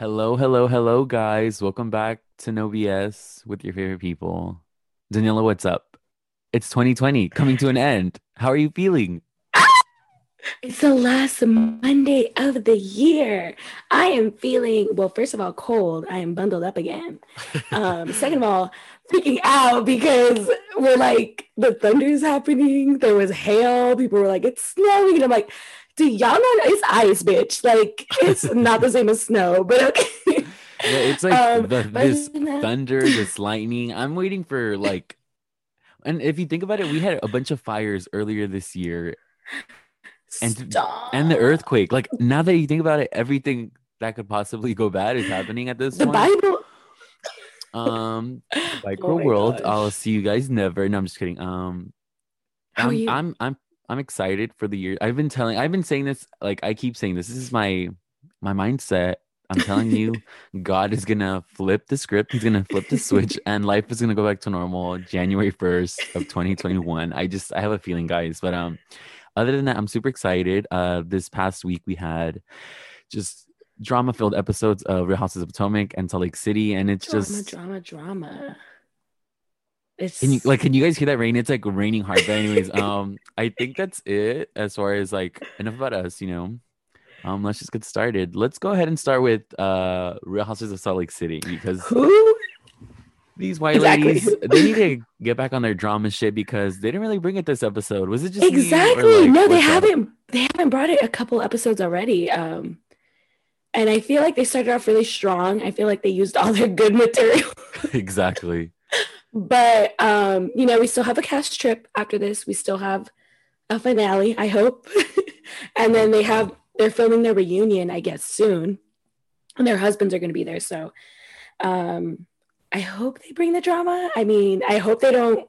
Hello, hello, hello, guys. Welcome back to No BS with your favorite people. Daniela, what's up? It's 2020 coming to an end. How are you feeling? It's the last Monday of the year. I am feeling, well, first of all, cold. I am bundled up again. Um, second of all, freaking out because we're like, the thunder's happening. There was hail. People were like, it's snowing. And I'm like, do y'all know it's ice, bitch? Like, it's not the same as snow, but okay. Yeah, it's like Um, the, this thunder, this lightning. I'm waiting for like, and if you think about it, we had a bunch of fires earlier this year And- Stop. and the earthquake. Like now that you think about it, everything that could possibly go bad is happening at this The point. Bible. Um, micro Oh world. gosh. I'll see you guys never. No, I'm just kidding. Um, How I'm, you? I'm I'm I'm excited for the year. I've been telling. I've been saying this. Like I keep saying this. This is my my mindset. I'm telling you, God is gonna flip the script. He's gonna flip the switch, and life is gonna go back to normal January 1st of 2021. I just I have a feeling, guys. But um, other than that, I'm super excited. Uh, this past week we had just drama filled episodes of Real Houses of Potomac and Salt Lake City, and it's just drama, just drama, drama. It's Can you like can you guys hear that rain? It's like raining hard. But anyways, um I think that's it as far as like enough about us, you know. Um let's just get started. Let's go ahead and start with uh Real Houses of Salt Lake City because who? these white Exactly. ladies they need to get back on their drama shit because they didn't really bring it this episode. Was it just Exactly. like, no, they haven't. They haven't brought it a couple episodes already. Um, and I feel like they started off really strong. I feel like they used all their good material. exactly. But um, you know, we still have a cast trip after this. We still have a finale, I hope. and then they have they're filming their reunion, I guess, soon. And their husbands are gonna be there. So um I hope they bring the drama. I mean, I hope they don't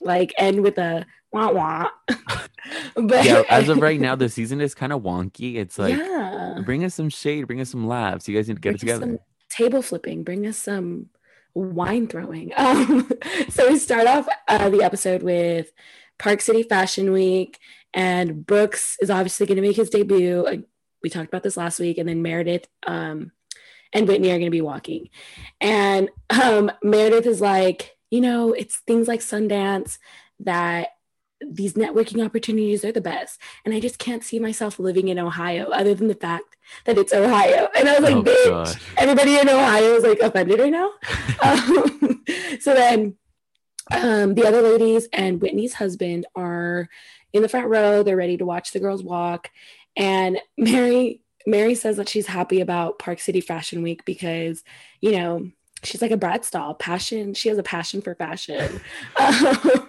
like end with a wah wah. but Yeah, as of right now, the season is kind of wonky. It's like yeah. bring us some shade, bring us some laughs. You guys need to get it Bring us together. some table flipping. Bring us some wine throwing. Um, so we start off uh, the episode with Park City Fashion Week, and Brooks is obviously going to make his debut. We talked about this last week, and then Meredith um, and Whitney are going to be walking, and um, Meredith is like, you know, it's things like Sundance that these networking opportunities are the best. And I just can't see myself living in Ohio other than the fact that it's Ohio. And I was like, Oh, bitch, gosh. everybody in Ohio is like offended right now. um, so then um, the other ladies and Whitney's husband are in the front row. They're ready to watch the girls walk. And Mary Mary says that she's happy about Park City Fashion Week because, you know, she's like a Brad stall. Passion. She has a passion for fashion.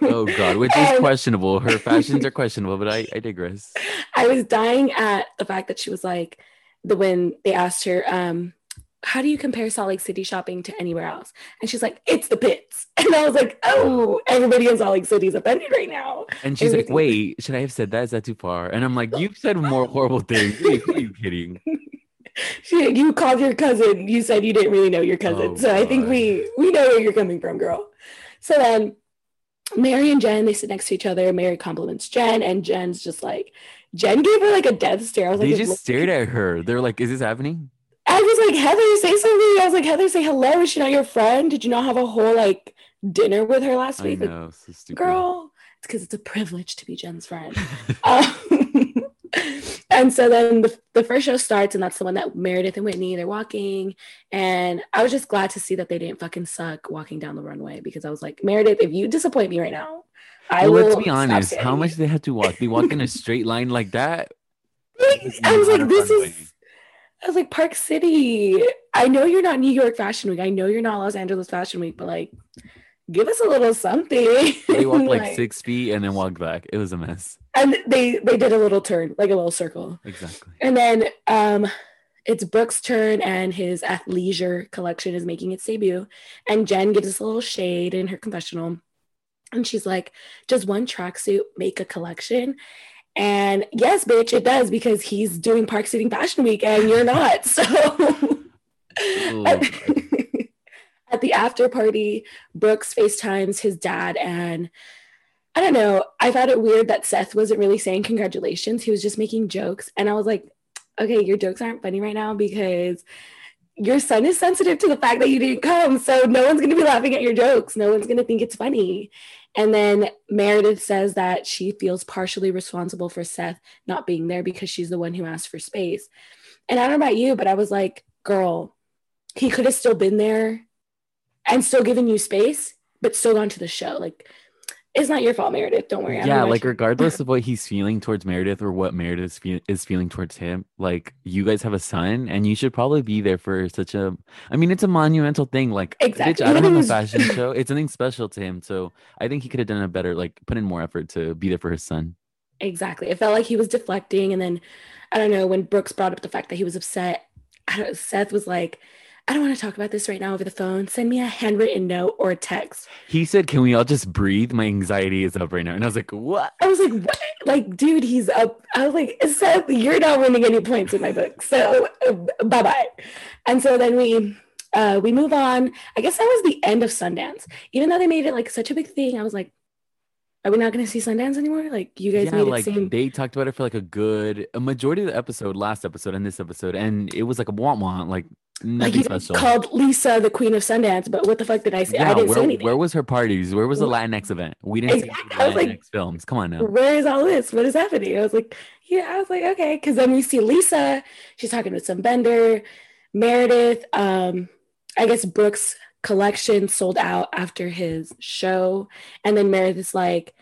Oh god, which is questionable. Her fashions are questionable, but I, I digress. I was dying at the fact that she was like the when they asked her, um, how do you compare Salt Lake City shopping to anywhere else? And she's like, it's the pits. And I was like, oh, everybody in Salt Lake City is offended right now. And she's like, "Wait, should I have said that? Is that too far?" And I'm like, "You've said more horrible things. Who are you, who are you kidding?" She, you called your cousin. You said you didn't really know your cousin. Oh, so I think we we know where you're coming from, girl. So then Mary and Jen, they sit next to each other. Mary compliments Jen, and Jen's just like, Jen gave her like a death stare. I was They like, just "Look- stared at her. They're like, "Is this happening?" I was like, Heather, say something. I was like, Heather, say hello. Is she not your friend? Did you not have a whole like dinner with her last I week? Like, know, so stupid. girl, it's because it's a privilege to be Jen's friend. um, and so then the, the first show starts, and that's the one that Meredith and Whitney they're walking. And I was just glad to see that they didn't fucking suck walking down the runway because I was like, Meredith, if you disappoint me right now, I well, will. let's be honest. How much do they have to walk? They walk in a straight line like that. I was like, this runway. is. I was like, Park City. I know you're not New York Fashion Week. I know you're not Los Angeles Fashion Week, but like, give us a little something. They walked like Like- six feet and then walked back. It was a mess. and they they did a little turn, like a little circle. Exactly. And then um it's Brooks' turn and his athleisure collection is making its debut. And Jen gives us a little shade in her confessional. And she's like, does one tracksuit make a collection? And yes, bitch, it does because he's doing Park City Fashion Week and you're not. So Oh, at the after party, Brooks FaceTimes his dad and I don't know. I found it weird that Seth wasn't really saying congratulations. He was just making jokes. And I was like, okay, your jokes aren't funny right now because your son is sensitive to the fact that you didn't come. So no one's going to be laughing at your jokes. No one's going to think it's funny. And then Meredith says that she feels partially responsible for Seth not being there because she's the one who asked for space. And I don't know about you, but I was like, girl, he could have still been there and still giving you space, but still gone to the show. Like, it's not your fault, Meredith. Don't worry. Yeah, like regardless of what he's feeling towards Meredith or what Meredith is, fe- is feeling towards him, like you guys have a son, and you should probably be there for such a. I mean, it's a monumental thing. Like, exactly. Bitch, I don't have a fashion show. It's something special to him. So I think he could have done a better, like, put in more effort to be there for his son. Exactly. It felt like he was deflecting, and then I don't know when Brooks brought up the fact that he was upset. Seth was like, I don't want to talk about this right now over the phone. Send me a handwritten note or a text. He said, Can we all just breathe? My anxiety is up right now. And I was like, What? I was like, What? Like, dude, he's up. I was like, Seth, you're not winning any points in my book. So uh, bye bye. And so then we uh, we move on. I guess that was the end of Sundance. Even though they made it like such a big thing, I was like, are we not going to see Sundance anymore? Like you guys yeah, made it like seem they talked about it for like a good a majority of the episode, last episode and this episode, and it was like a want want, like nothing like special. Called Lisa the Queen of Sundance, but what the fuck did I say? Yeah, I didn't where, say anything. Where was her parties? Where was the Latinx event? We didn't exactly. see Latinx like, films. Come on now. Where is all this? What is happening? I was like, yeah, I was like, okay, because then we see Lisa. She's talking with some Bender, Meredith. Um, I guess Brooks collection sold out after his show, and then Meredith's like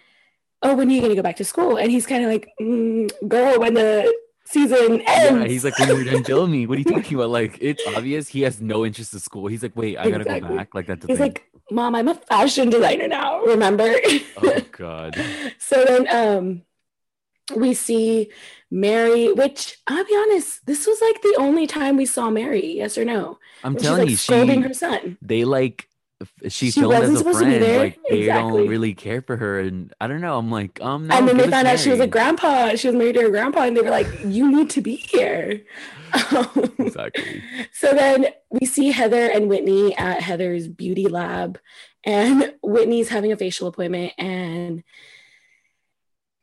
oh, when are you going to go back to school? And he's kind of like, mm, girl, when the season ends. Yeah, he's like, when you're done killing me. What are you talking about? Like, it's obvious he has no interest in school. He's like, wait, I gotta exactly. go back. Like that's He's thing. like, mom, I'm a fashion designer now. Remember? Oh God. so then, um, we see Mary, which I'll be honest, this was like the only time we saw Mary. Yes or no? I'm telling like, you, she her son. They like she, she filmed as a friend. Like they exactly. don't really care for her, and I don't know. I'm like, um, no, and then they found out she was a grandpa. She was married to her grandpa, and they were like, "You need to be here." exactly. So then we see Heather and Whitney at Heather's beauty lab, and Whitney's having a facial appointment, and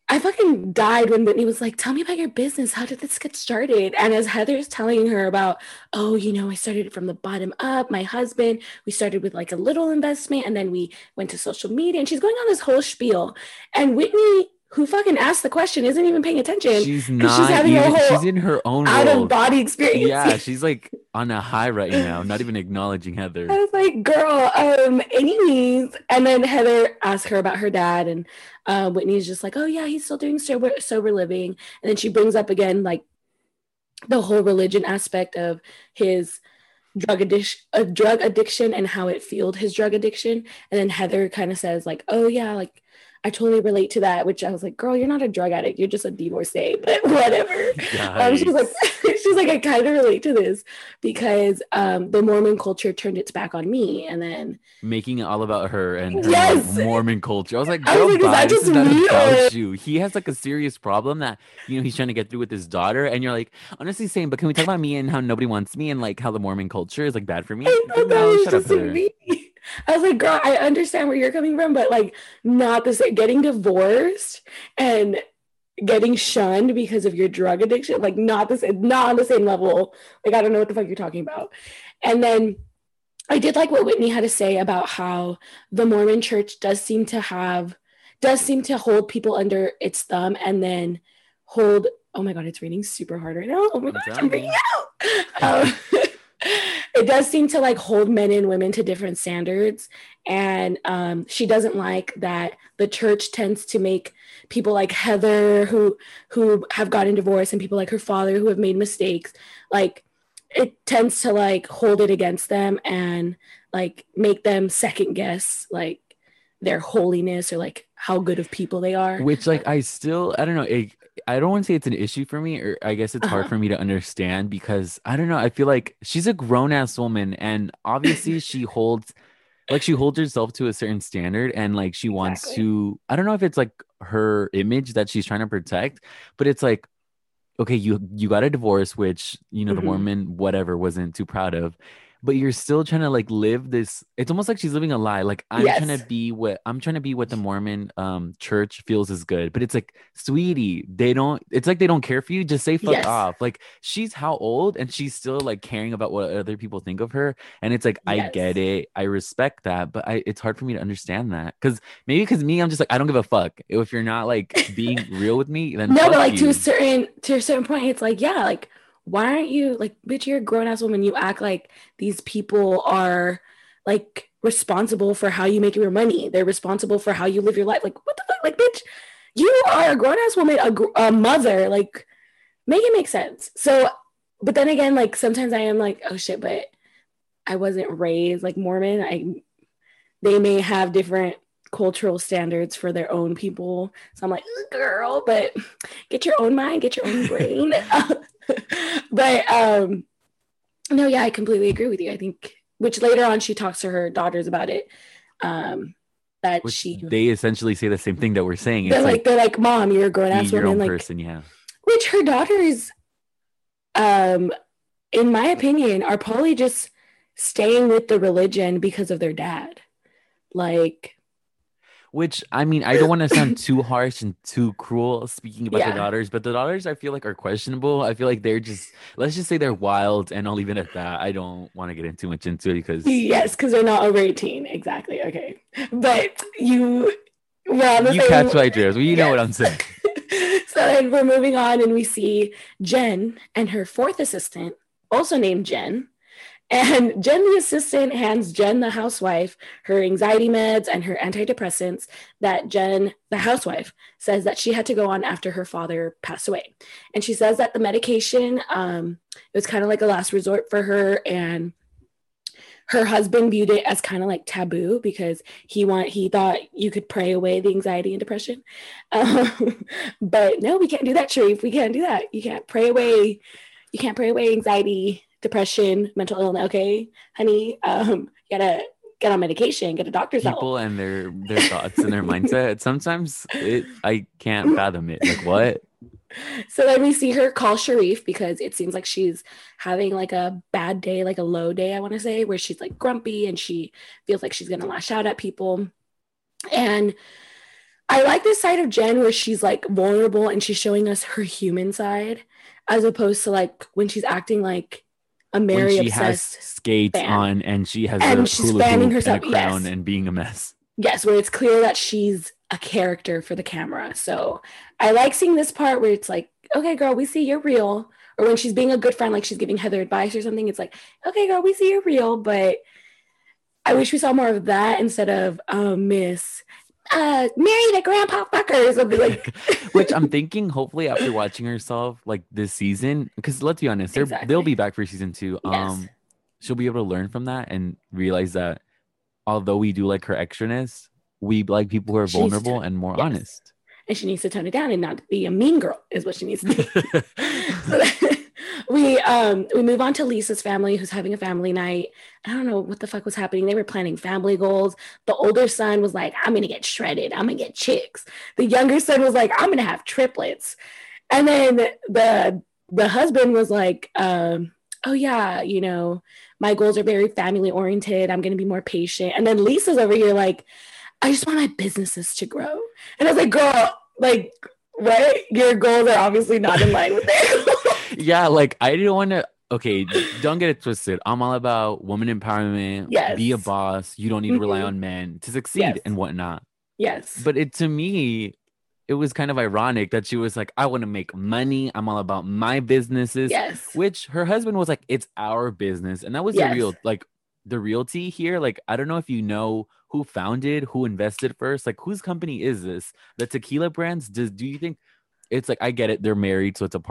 I fucking died when Whitney was like, Tell me about your business. How did this get started? And as Heather's telling her about, Oh, you know, I started from the bottom up. My husband, we started with like a little investment and then we went to social media. And she's going on this whole spiel. And Whitney who fucking asked the question isn't even paying attention. She's not. She's having even, a whole she's in her own out world. of body experience. Yeah, she's like on a high right now, not even acknowledging Heather. I was like, girl, um, anyways. And then Heather asked her about her dad, and uh, Whitney's just like, oh yeah, he's still doing sober sober living. And then she brings up again like the whole religion aspect of his drug addiction a drug addiction and how it fueled his drug addiction and then heather kind of says like oh yeah like I totally relate to that, which I was like, girl, you're not a drug addict. You're just a divorcee, but whatever. Um, she's like, she's like, I kind of relate to this because um, the Mormon culture turned its back on me. And then making it all about her and her yes. Mormon culture. I was like, girl, was like, is not about you. He has like a serious problem that, you know, he's trying to get through with his daughter. And you're like, honestly saying, but can we talk about me and how nobody wants me and like how the Mormon culture is like bad for me? no, shut up. Me. I was like, girl, I understand where you're coming from, but like not the same. Getting divorced and getting shunned because of your drug addiction, like not the same, not on the same level. Like I don't know what the fuck you're talking about. And then I did like what Whitney had to say about how the Mormon church does seem to have does seem to hold people under its thumb and then hold oh my god it's raining super hard right now oh my god i'm freaking out um, it does seem to like hold men and women to different standards. And um, she doesn't like that the church tends to make people like heather who who have gotten divorced and people like her father who have made mistakes. Like it tends to like hold it against them and like make them second guess like their holiness or like how good of people they are. Which like i still i don't know it, I don't want to say it's an issue for me, or I guess it's uh-huh. hard for me to understand because I don't know. I feel like she's a grown ass woman, and obviously she holds, like, she holds herself to a certain standard, and like she wants exactly. to. I don't know if it's like her image that she's trying to protect, but it's like, okay, you you got a divorce, which you know mm-hmm. the Mormon whatever wasn't too proud of, but you're still trying to like live this. It's almost like she's living a lie. Like I'm Yes. trying to be what I'm trying to be what the Mormon um church feels is good. But it's like, sweetie, they don't. It's like they don't care for you. Just say fuck Yes. off. Like she's how old, and she's still like caring about what other people think of her. And it's like I get it. I respect that, but I it's hard for me to understand that because maybe because me, I'm just like I don't give a fuck. If you're not like being real with me, then no, but like to a certain to a certain point, it's like, yeah, like why aren't you like bitch, you're a grown ass woman. You act like these people are like responsible for how you make your money. They're responsible for how you live your life. Like, what the fuck? Like, bitch, you are a grown ass woman, a, gr- a mother. Like, make it make sense. So, but then again, like sometimes I am like, oh shit, but I wasn't raised like Mormon. I they may have different cultural standards for their own people. So I'm like, girl, but get your own mind, get your own brain. but um no, yeah, I completely agree with you. I think which later on she talks to her daughters about it. Um that Which she they essentially say the same thing that we're saying. they're It's like, like, they're like, Mom, you're a grown ass woman. own Like person. Yeah. which her daughters um in my opinion are probably just staying with the religion because of their dad like Which I mean, I don't want to sound too harsh and too cruel speaking about Yeah. the daughters, but the daughters I feel like are questionable. I feel like they're just let's just say they're wild, and I'll leave it at that. I don't want to get in too much into it because yes because they're not over 18 exactly okay but you the you catch my drift. You know what I'm saying. so then we're moving on and we see jen and her fourth assistant also named jen and jen the assistant hands jen the housewife her anxiety meds and her antidepressants that jen the housewife says that she had to go on after her father passed away. And she says that the medication um, it was kind of like a last resort for her and her husband viewed it as kind of like taboo because he want he thought you could pray away the anxiety and depression. Um, but no we can't do that Sharrieff. We can't do that. You can't pray away you can't pray away anxiety depression mental illness okay honey um, you gotta get on medication get a doctor's help People and their their thoughts and their mindset. Sometimes it I can't fathom it. Like what? so then we see her call Sharrieff because it seems like she's having like a bad day, like a low day, I want to say, where she's like grumpy and she feels like she's gonna lash out at people. And I like this side of Jen where she's like vulnerable and she's showing us her human side, as opposed to like when she's acting like a When Mary she has skates fan. on and she has And a she's fanning herself, and a crown yes. and being a mess. Yes, where it's clear that she's a character for the camera. So I like seeing this part where it's like, okay, girl, we see you're real. Or when she's being a good friend, like she's giving Heather advice or something, it's like, okay, girl, we see you're real. But I wish we saw more of that instead of uh, Miss uh, marry the grandpa fucker or something like. Which I'm thinking, hopefully, after watching herself like this season, because let's be honest, Exactly. they'll be back for season two. Yes. Um, she'll be able to learn from that and realize that although we do like her extraness, we like people who are She needs to- vulnerable and more yes. honest. and she needs to tone it down and not be a mean girl, is what she needs to do. So we um we move on to Lisa's family who's having a family night. I don't know what the fuck was happening. They were planning family goals. The older son was like, I'm gonna get shredded, I'm gonna get chicks. The younger son was like, I'm gonna have triplets. And then the the husband was like, um, oh yeah, you know, my goals are very family oriented. I'm gonna be more patient. And then Lisa's over here like, I just want my businesses to grow. And I was like, girl, like what? Your goals are obviously not in line with theirs. yeah, like I didn't want to. Okay, don't get it twisted. I'm all about woman empowerment. Yes. Be a boss. You don't need to rely Mhm. on men to succeed Yes. and whatnot. yes. But it to me, it was kind of ironic that she was like, I want to make money. I'm all about my businesses. yes. Which her husband was like, it's our business. And that was Yes. the real, like, the realty here. Like, I don't know if you know who founded, who invested first. Like, whose company is this? The tequila brands? Does do you think it's like I get it, they're married, so it's a Mm-hmm.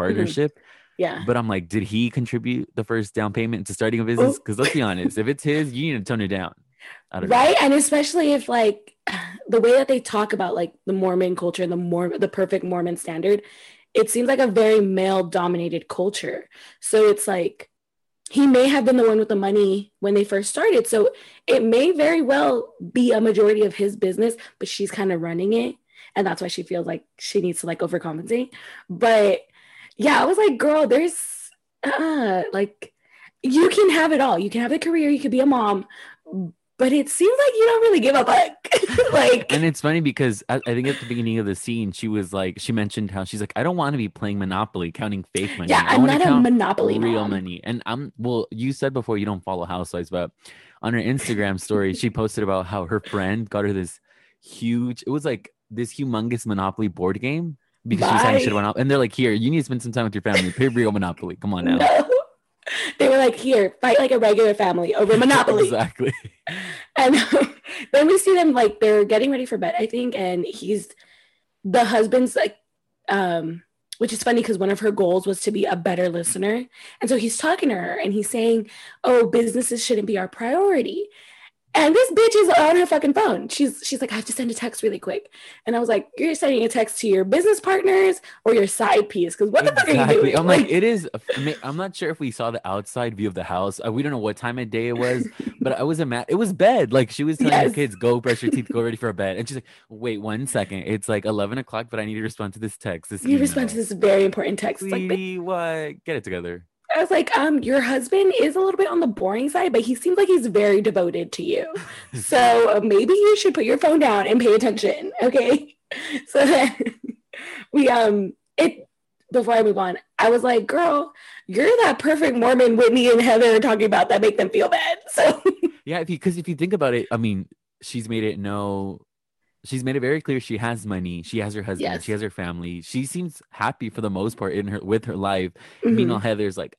Yeah. But I'm like, did he contribute the first down payment to starting a oh. business? Because let's be honest, if it's his, you need to tone it down. Don't know. Right. And especially if like the way that they talk about like the Mormon culture and the more the perfect Mormon standard, it seems like a very male dominated culture. So it's like he may have been the one with the money when they first started. So it may very well be a majority of his business, but she's kind of running it. And that's why she feels like she needs to like overcompensate. But yeah, I was like, girl, there's uh like you can have it all. You can have a career, you could be a mom, but it seems like you don't really give a fuck. like, and it's funny because I, I, think at the beginning of the scene, she was like, she mentioned how she's like, I don't want to be playing Monopoly, counting fake money. Yeah, I I'm not a Monopoly real mom. money. And I'm well. You said before you don't follow Housewives, but on her Instagram story, she posted about how her friend got her this huge. It was like this humongous Monopoly board game because Bye. she's having shit about. And they're like, here, you need to spend some time with your family. Play real Monopoly. Come on now. No they were like, here, fight like a regular family over Monopoly. exactly. And then we see them like they're getting ready for bed, I think, and he's the husband's like, um, which is funny because one of her goals was to be a better listener. And so he's talking to her and he's saying, Oh, businesses shouldn't be our priority. And this bitch is on her fucking phone. She's she's like, I have to send a text really quick. And I was like, You're sending a text to your business partners or your side piece? Because what exactly. the fuck are you doing? I'm like, it is. I'm not sure if we saw the outside view of the house. Uh, we don't know what time of day it was, but I was a mat. It was bed. Like she was telling yes. her kids, go brush your teeth, go ready for a bed. And she's like, Wait one second. It's like 11 o'clock, but I need to respond to this text. This you email. respond to this very important text. Sweetie, like, what? Get it together. I was like, um, your husband is a little bit on the boring side, but he seems like he's very devoted to you. so uh, maybe you should put your phone down and pay attention. Okay. So then we um it before I move on, I was like, girl, you're that perfect Mormon Whitney and Heather talking about that make them feel bad. So yeah, because if, if you think about it, I mean, she's made it no she's made it very clear she has money she has her husband yes. she has her family she seems happy for the most part in her with her life mm-hmm. meanwhile heather's like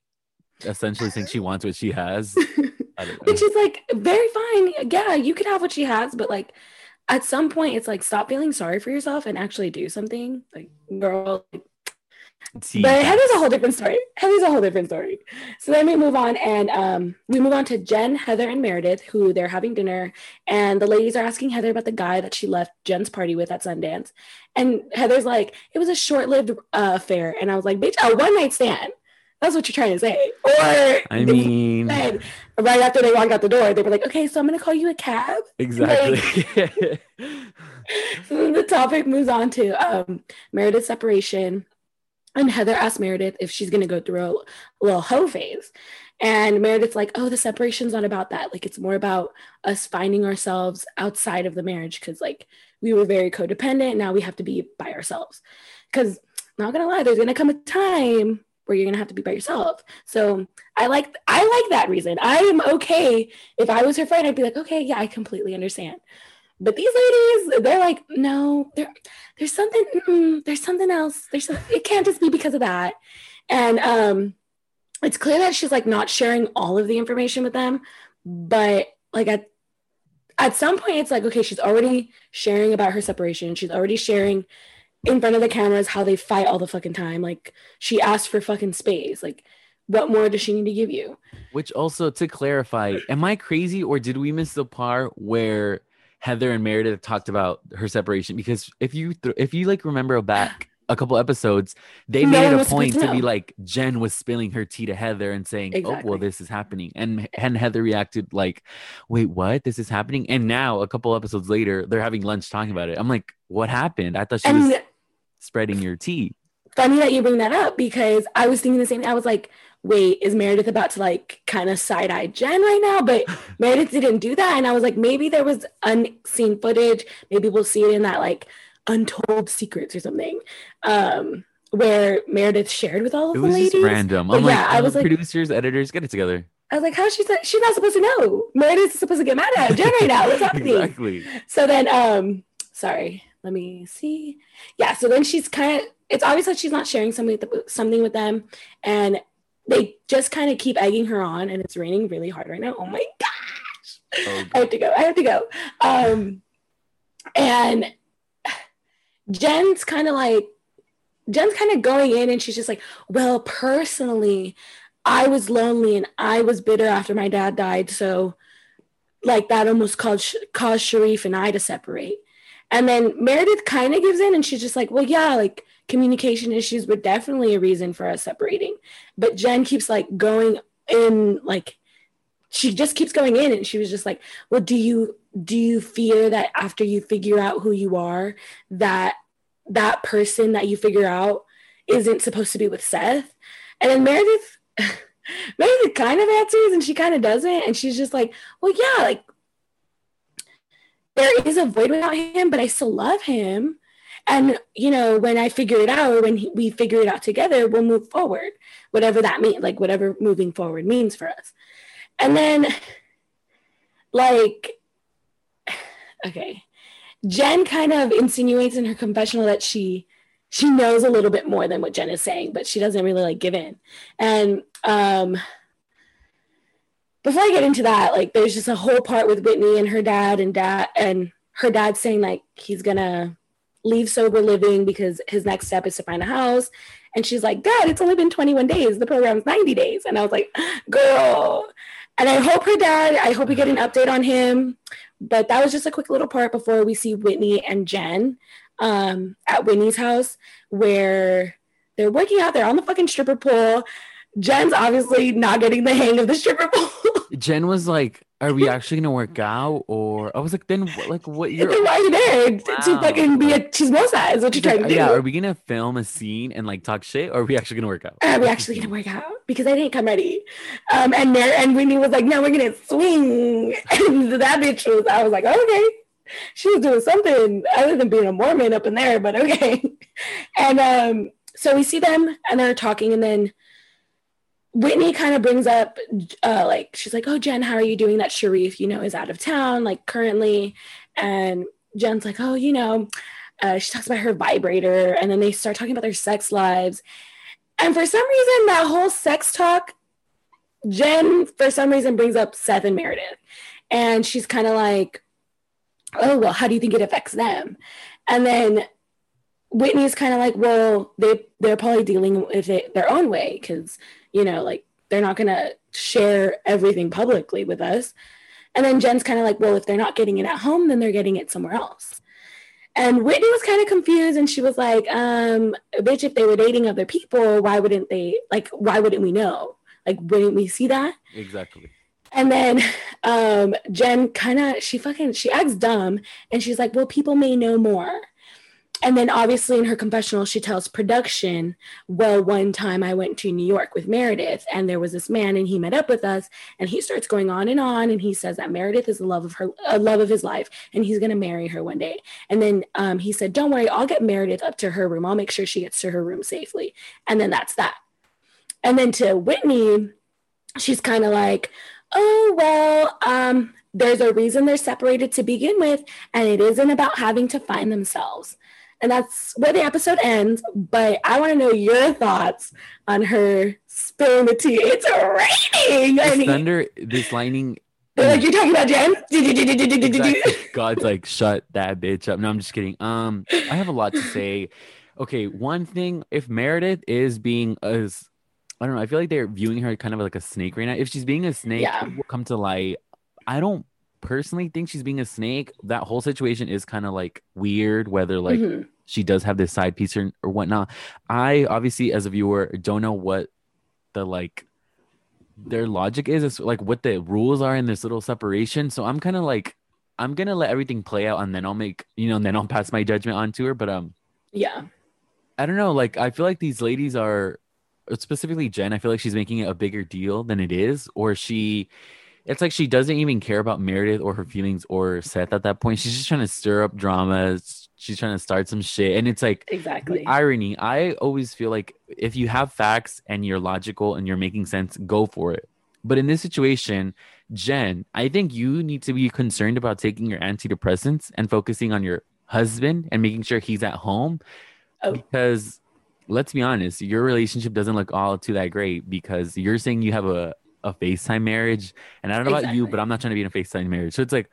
essentially think she wants what she has. Which is like very fine. Yeah, you can have what she has, but like at some point it's like stop feeling sorry for yourself and actually do something. Like girl. See, but Heather's a whole different story. Heather's a whole different story. So then we move on and um, we move on to Jen, Heather, and Meredith, who they're having dinner. And the ladies are asking Heather about the guy that she left Jen's party with at Sundance. And Heather's like, it was a short lived uh, affair. And I was like, bitch, a one night stand. That's what you're trying to say. Or I mean, said, right after they walked out the door, they were like, "Okay, so I'm going to call you a cab." Exactly. Like, so the topic moves on to um, Meredith's separation, and Heather asks Meredith if she's going to go through a, a little hoe phase. And Meredith's like, oh, the separation's not about that. Like, it's more about us finding ourselves outside of the marriage because, like, we were very codependent. Now we have to be by ourselves. Because, not gonna lie, there's gonna come a time where you're gonna have to be by yourself. So I like I like that reason. I am okay if I was her friend, I'd be like, okay, yeah, I completely understand. But these ladies, they're like, no, there, there's something, there's something else. There's it can't just be because of that. And um, it's clear that she's like not sharing all of the information with them, but like at at some point, it's like, okay, she's already sharing about her separation. She's already sharing in front of the cameras how they fight all the fucking time. Like she asked for fucking space. Like what more does she need to give you? Which also to clarify, am I crazy or did we miss the part where Heather and Meredith talked about her separation? Because if you th- if you like remember back a couple episodes, they no made a point to, to, be like Jen was spilling her tea to Heather and saying, exactly. "Oh, well, this is happening," and and Heather reacted like, "Wait, what? This is happening?" And now, a couple episodes later, they're having lunch talking about it. I'm like, "What happened?" I thought she and was spreading your tea. Funny that you bring that up because I was thinking the same. Thing. I was like, wait, is Meredith about to like kind of side eye Jen right now? But Meredith didn't do that. And I was like, maybe there was unseen footage. Maybe we'll see it in that like untold secrets or something. Um, where Meredith shared with all of it the ladies. Was random. But I'm yeah, like, I was like, producers, editors, get it together. I was like, how she she's not supposed to know. Meredith's supposed to get mad at Jen right now. What's happening? exactly. So then, um, sorry, let me see. Yeah, so then she's kind of it's obvious that she's not sharing something with, something with them, and they just kind of keep egging her on, and it's raining really hard right now. Oh my gosh, oh, I have to go. I have to go. Um, and Jen's kind of like Jen's kind of going in, and she's just like, well, personally, I was lonely and I was bitter after my dad died, so like that almost caused caused Sharrieff and I to separate. And then Meredith kind of gives in and she's just like, well, yeah, like communication issues were definitely a reason for us separating. But Jen keeps like going in, like, she just keeps going in and she was just like, well, do you do you fear that after you figure out who you are, that that person that you figure out isn't supposed to be with Seth? And then Meredith Meredith kind of answers and she kind of doesn't. And she's just like, well, yeah, like there is a void without him, but I still love him. And, you know, when I figure it out or when he, we figure it out together, we'll move forward, whatever that means, like whatever moving forward means for us. And then, like, okay, Jen kind of insinuates in her confessional that she she knows a little bit more than what Jen is saying, but she doesn't really like give in. And um before I get into that, like there's just a whole part with Whitney and her dad and dad and her dad saying like he's gonna leave sober living because his next step is to find a house. And she's like, Dad, it's only been 21 days. The program's 90 days. And I was like, girl. And I hope her dad, I hope we get an update on him. But that was just a quick little part before we see Whitney and Jen um, at Whitney's house where they're working out there on the fucking stripper pole. Jen's obviously not getting the hang of the stripper pole. Jen was like, "Are we actually gonna work out?" Or I was like, "Then like what? You're Then why are you there wow. to fucking be a chismosa? Is what you're trying to do? Yeah. Are we gonna film a scene and like talk shit, or are we actually gonna work out? Are we actually gonna work out? Because I didn't come ready. Um, and there and Whitney was like, "No, we're gonna swing." And that bitch was. I was like, "Okay." She was doing something other than being a Mormon up in there, but okay. And um, so we see them and they're talking, and then Whitney kind of brings up, uh, like, she's like, Oh, Jen, how are you doing? That Sharrieff, you know, is out of town, like, currently. And Jen's like, Oh, you know, uh, she talks about her vibrator. And then they start talking about their sex lives. And for some reason, that whole sex talk, Jen, for some reason, brings up Seth and Meredith. And she's kind of like, Oh, well, how do you think it affects them? And then Whitney's kind of like, well, they they're probably dealing with it their own way because you know, like they're not gonna share everything publicly with us. And then Jen's kind of like, well, if they're not getting it at home, then they're getting it somewhere else. And Whitney was kind of confused and she was like, um, bitch, if they were dating other people, why wouldn't they like why wouldn't we know? Like wouldn't we see that? Exactly. And then um, Jen kind of she fucking she acts dumb and she's like, well, people may know more and then obviously in her confessional she tells production well one time i went to new york with meredith and there was this man and he met up with us and he starts going on and on and he says that meredith is the love of her uh, love of his life and he's going to marry her one day. And then um, he said don't worry i'll get meredith up to her room. I'll make sure she gets to her room safely. And then that's that. And then to whitney she's kind of like oh well um, there's a reason they're separated to begin with and it isn't about having to find themselves and that's where the episode ends. But I want to know your thoughts on her spilling the tea. It's raining. This thunder, this lightning. like you're talking about Jen. exactly. God's like, shut that bitch up. No, I'm just kidding. Um, I have a lot to say. Okay, one thing: if Meredith is being as I don't know, I feel like they're viewing her kind of like a snake right now. If she's being a snake, yeah. will come to light. I don't personally think she's being a snake. That whole situation is kind of like weird, whether like mm-hmm. she does have this side piece or, or whatnot. I obviously, as a viewer, don't know what the like their logic is, it's like what the rules are in this little separation. So I'm kind of like, I'm gonna let everything play out and then I'll make, you know, and then I'll pass my judgment on to her. But um, yeah, I don't know. Like, I feel like these ladies are specifically Jen. I feel like she's making it a bigger deal than it is, or she it's like she doesn't even care about Meredith or her feelings or Seth at that point. She's just trying to stir up drama. She's trying to start some shit. And it's like exactly irony. I always feel like if you have facts and you're logical and you're making sense, go for it. But in this situation, Jen, I think you need to be concerned about taking your antidepressants and focusing on your husband and making sure he's at home. Oh. Because let's be honest, your relationship doesn't look all too that great because you're saying you have a a FaceTime marriage. And I don't know exactly. about you, but I'm not trying to be in a FaceTime marriage. So it's like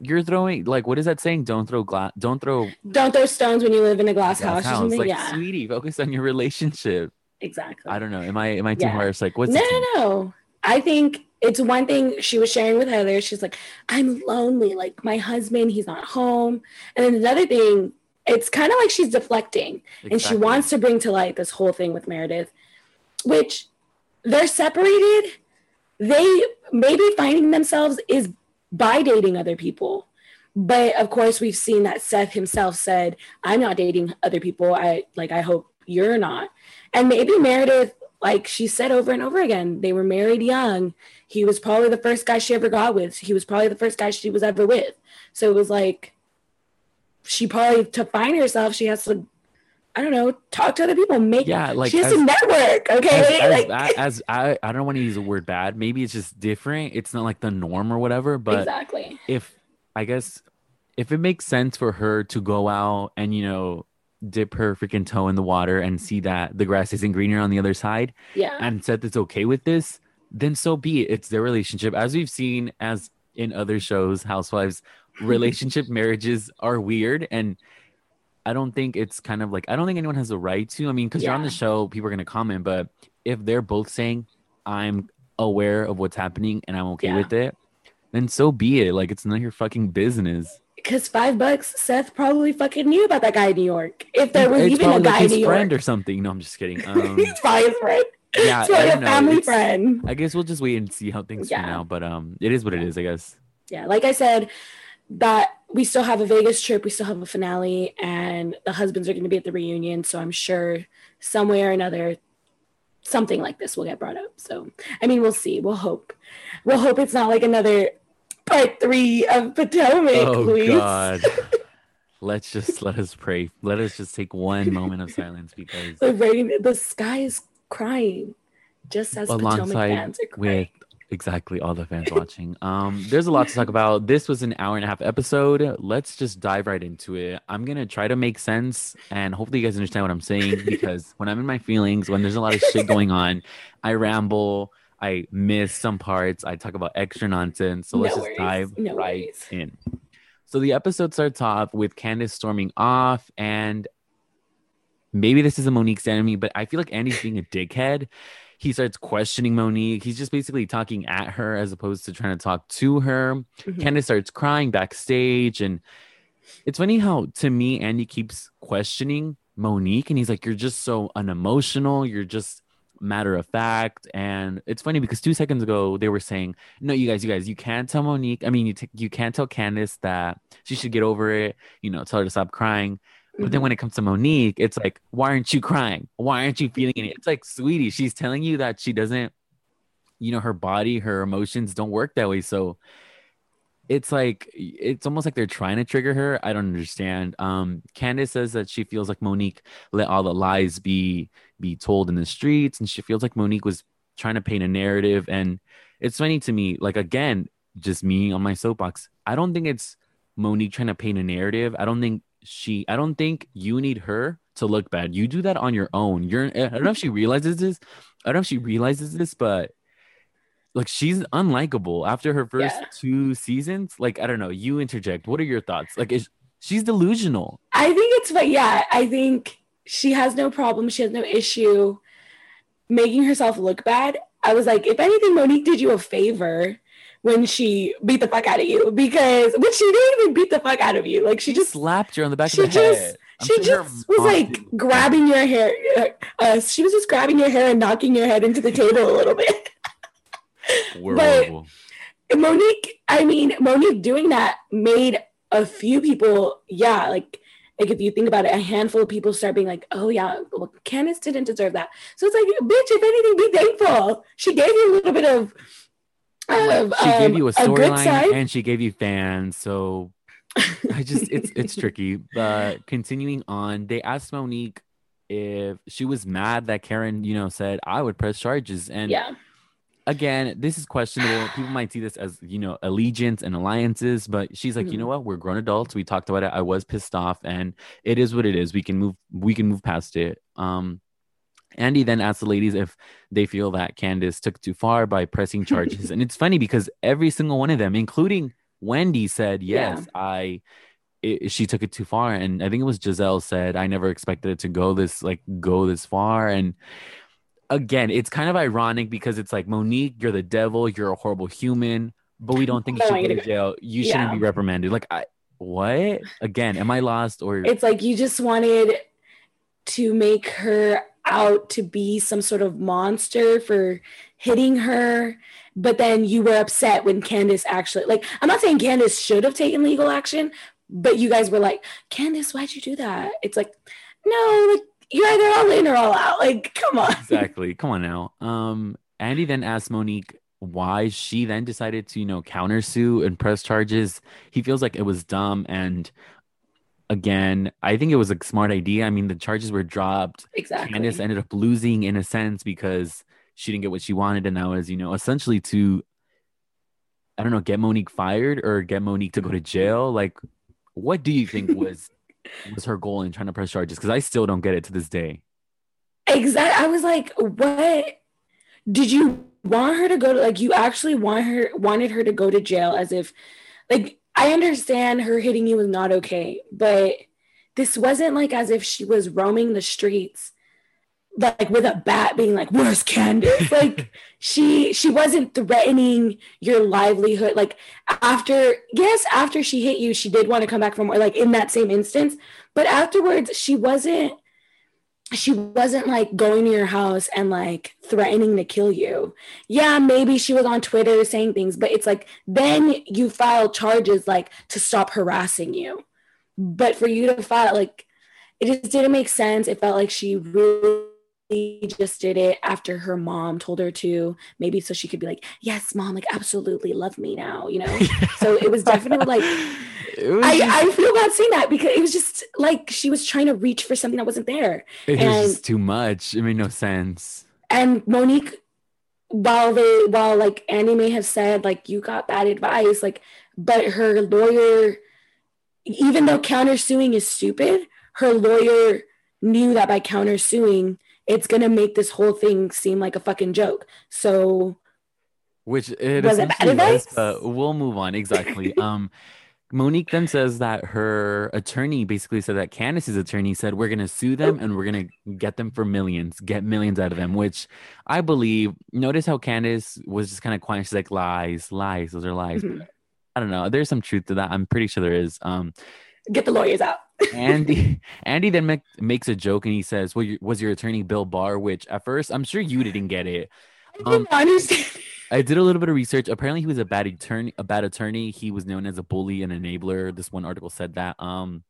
you're throwing like what is that saying? Don't throw glass don't throw don't throw stones when you live in a glass, glass house, house. or something. Like, yeah. sweetie, focus on your relationship. Exactly. I don't know. Am I am I too yeah. harsh? Like what's no no no. I think it's one thing she was sharing with Heather. She's like, I'm lonely. Like my husband, he's not home. And then another thing, it's kind of like she's deflecting exactly. and she wants to bring to light this whole thing with Meredith, which they're separated they maybe finding themselves is by dating other people. But of course, we've seen that Seth himself said, I'm not dating other people. I like, I hope you're not. And maybe Meredith like she said over and over again, they were married young. He was probably the first guy she ever got with. He was probably the first guy she was ever with. So it was like she probably to find herself, she has to I don't know, talk to other people, make Yeah, like she has as- to network. Okay. as, as, like, as I, I don't want to use the word bad. Maybe it's just different. It's not like the norm or whatever. But exactly. if I guess if it makes sense for her to go out and you know dip her freaking toe in the water and see that the grass isn't greener on the other side Yeah. and Seth is okay with this, then so be it. It's their relationship. As we've seen as in other shows, Housewives, relationship marriages are weird and I don't think it's kind of like I don't think anyone has a right to. I mean, because you're on the show, people are gonna comment, but if they're both saying I'm aware of what's happening and I'm okay Yeah. with it, then so be it. Like it's none of your fucking business. Because five bucks, Seth probably fucking knew about that guy in New York. If there was it's even a guy like in New friend York. or something. No, I'm just kidding. Um, He's probably his friend. yeah, It's I a family It's- friend. I guess we'll just wait and see how things turn Yeah. out. But um, it is what it is. I guess. Yeah, like I said, that we still have a Vegas trip, we still have a finale, and the husbands are going to be at the reunion. So I'm sure somewhere or another, something like this will get brought up. So I mean, we'll see. We'll hope. We'll hope it's not like another part three of Potomac. Oh please. God. Let's just let us pray. Let us just take one moment of silence because The rain, the sky is crying, just as Potomac fans are crying. with exactly all the fans watching. Um, there's a lot to talk about. This was an hour and a half episode. Let's just dive right into it. I'm gonna try to make sense and hopefully you guys understand what I'm saying because when I'm in my feelings, when there's a lot of shit going on, I ramble. I miss some parts. I talk about extra nonsense. So let's No just worries. dive No right worries. in. So the episode starts off with Candace storming off, and maybe this is a Monique's enemy, but I feel like Andy's being a dickhead. He starts questioning Monique. He's just basically talking at her as opposed to trying to talk to her. Mhm. Candace starts crying backstage, and it's funny how to me Andy keeps questioning Monique, and he's like, "You're just so unemotional. You're just." matter of fact and it's funny because two seconds ago they were saying no you guys you guys you can't tell monique i mean you, t- you can't tell candace that she should get over it you know tell her to stop crying but then when it comes to monique it's like why aren't you crying? Why aren't you feeling it it's like sweetie she's telling you that she doesn't you know her body her emotions don't work that way. So it's like it's almost like they're trying to trigger her. I don't understand. Um candace says that she feels like monique let all the lies be be told in the streets and she feels like monique was trying to paint a narrative. And it's funny to me like again just me on my soapbox i don't think it's monique trying to paint a narrative. I don't think she i don't think you need her to look bad. You do that on your own. You're i don't know if she realizes this. I don't know if she realizes this but like she's unlikable after her first Yeah. two seasons. Like i don't know. You interject. What are your thoughts? Like is she's delusional. I think it's but yeah, I think she has no problem. She has no issue making herself look bad. I was like, if anything, Monique did you a favor when she beat the fuck out of you because which she didn't even beat the fuck out of you. Like she just slapped you on the back she of the just- head I'm she just was like did. grabbing your hair. Uh, she was just grabbing your hair and knocking your head into the table a little bit. We're but- horrible. Monique, I mean, Monique doing that made a few people, yeah, like like if you think about it, a handful of people start being like, oh yeah, well, Candace didn't deserve that. So it's like, bitch, if anything, be thankful. She gave you a little bit of, of she um, gave you a storyline and she gave you fans so i just it's it's tricky. But continuing on they asked monique if she was mad that karen you know said i would press charges. And yeah, again this is questionable. People might see this as you know allegiance and alliances but she's like you Mhm. know what? We're grown adults. We talked about it. I was pissed off and it is what it is. We can move we can move past it. Um Andy then asks the ladies if they feel that Candace took too far by pressing charges. and it's funny because every single one of them, including Wendy, said, Yes, I it, she took it too far. And I think it was Gizelle said, I never expected it to go this like go this far. And again, it's kind of ironic because it's like Monique, you're the devil, you're a horrible human, but we don't think you should go to jail. You shouldn't be reprimanded. Like I what? Again, am I lost or it's like you just wanted to make her out to be some sort of monster for hitting her but then you were upset when candace actually like i'm not saying candace should have taken legal action but you guys were like candace why'd you do that it's like no like you're either all in or all out. Like, come on. Exactly. Come on now. Um, Andy then asked Monique why she then decided to, you know, countersue and press charges. He feels like it was dumb and again, I think it was a smart idea. I mean, the charges were dropped. Exactly. Candace ended up losing in a sense because she didn't get what she wanted, and that was, you know, essentially to I don't know, get Monique fired or get Monique to go to jail. Like, what do you think was was her goal in trying to press charges? Because I still don't get it to this day. Exactly. I was like, what did you want her to go to like you actually want her wanted her to go to jail as if like I understand her hitting you was not okay, but this wasn't like as if she was roaming the streets like with a bat being like where's candace? Like she she wasn't threatening your livelihood. Like after yes after she hit you she did want to come back for more like in that same instance but afterwards she wasn't she wasn't like going to your house and like threatening to kill you. Yeah, maybe she was on Twitter saying things, but it's like then you file charges like to stop harassing you. But for you to file like it just didn't make sense. It felt like she really just did it after her mom told her to, maybe so she could be like, Yes, mom, like absolutely love me now, you know? so it was definitely like was I, just, I feel bad saying that because it was just like she was trying to reach for something that wasn't there. It and, was too much. It made no sense. And Monique, while they while like Annie may have said, like, you got bad advice, like, but her lawyer, even though countersuing is stupid, her lawyer knew that by countersuing it's gonna make this whole thing seem like a fucking joke. So which it was it bad advice? Was, we'll move on. Exactly. um Monique then says that her attorney basically said that Candace's attorney said we're gonna sue them and we're gonna get them for millions, get millions out of them, which I believe. Notice how Candace was just kind of quiet. She's like lies, lies, those are lies. Mm-hmm. I don't know. There's some truth to that. I'm pretty sure there is. Um, get the lawyers out. Andy Andy then make, makes a joke and he says, "Well, was your attorney Bill Barr?" Which at first I'm sure you didn't get it. I didn't um, understand. I did a little bit of research. Apparently, he was a bad attorney. A bad attorney. He was known as a bully and enabler. This one article said that. Um,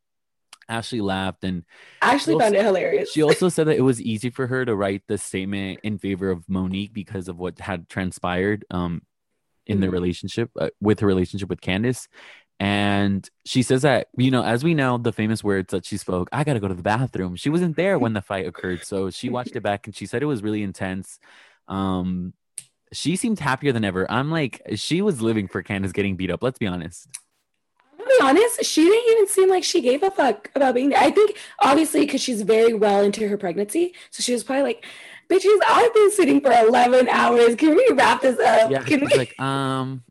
Ashley laughed and Ashley also, found it hilarious. she also said that it was easy for her to write the statement in favor of Monique because of what had transpired um in mm-hmm. the relationship uh, with her relationship with Candace. And she says that, you know, as we know, the famous words that she spoke, I got to go to the bathroom. She wasn't there when the fight occurred. So she watched it back and she said it was really intense. Um, she seemed happier than ever. I'm like, she was living for Candace getting beat up. Let's be honest. To be honest, she didn't even seem like she gave a fuck about being there. I think obviously because she's very well into her pregnancy, so she was probably like, "Bitches, I've been sitting for 11 hours. Can we wrap this up?" Yeah, Can we? like, um,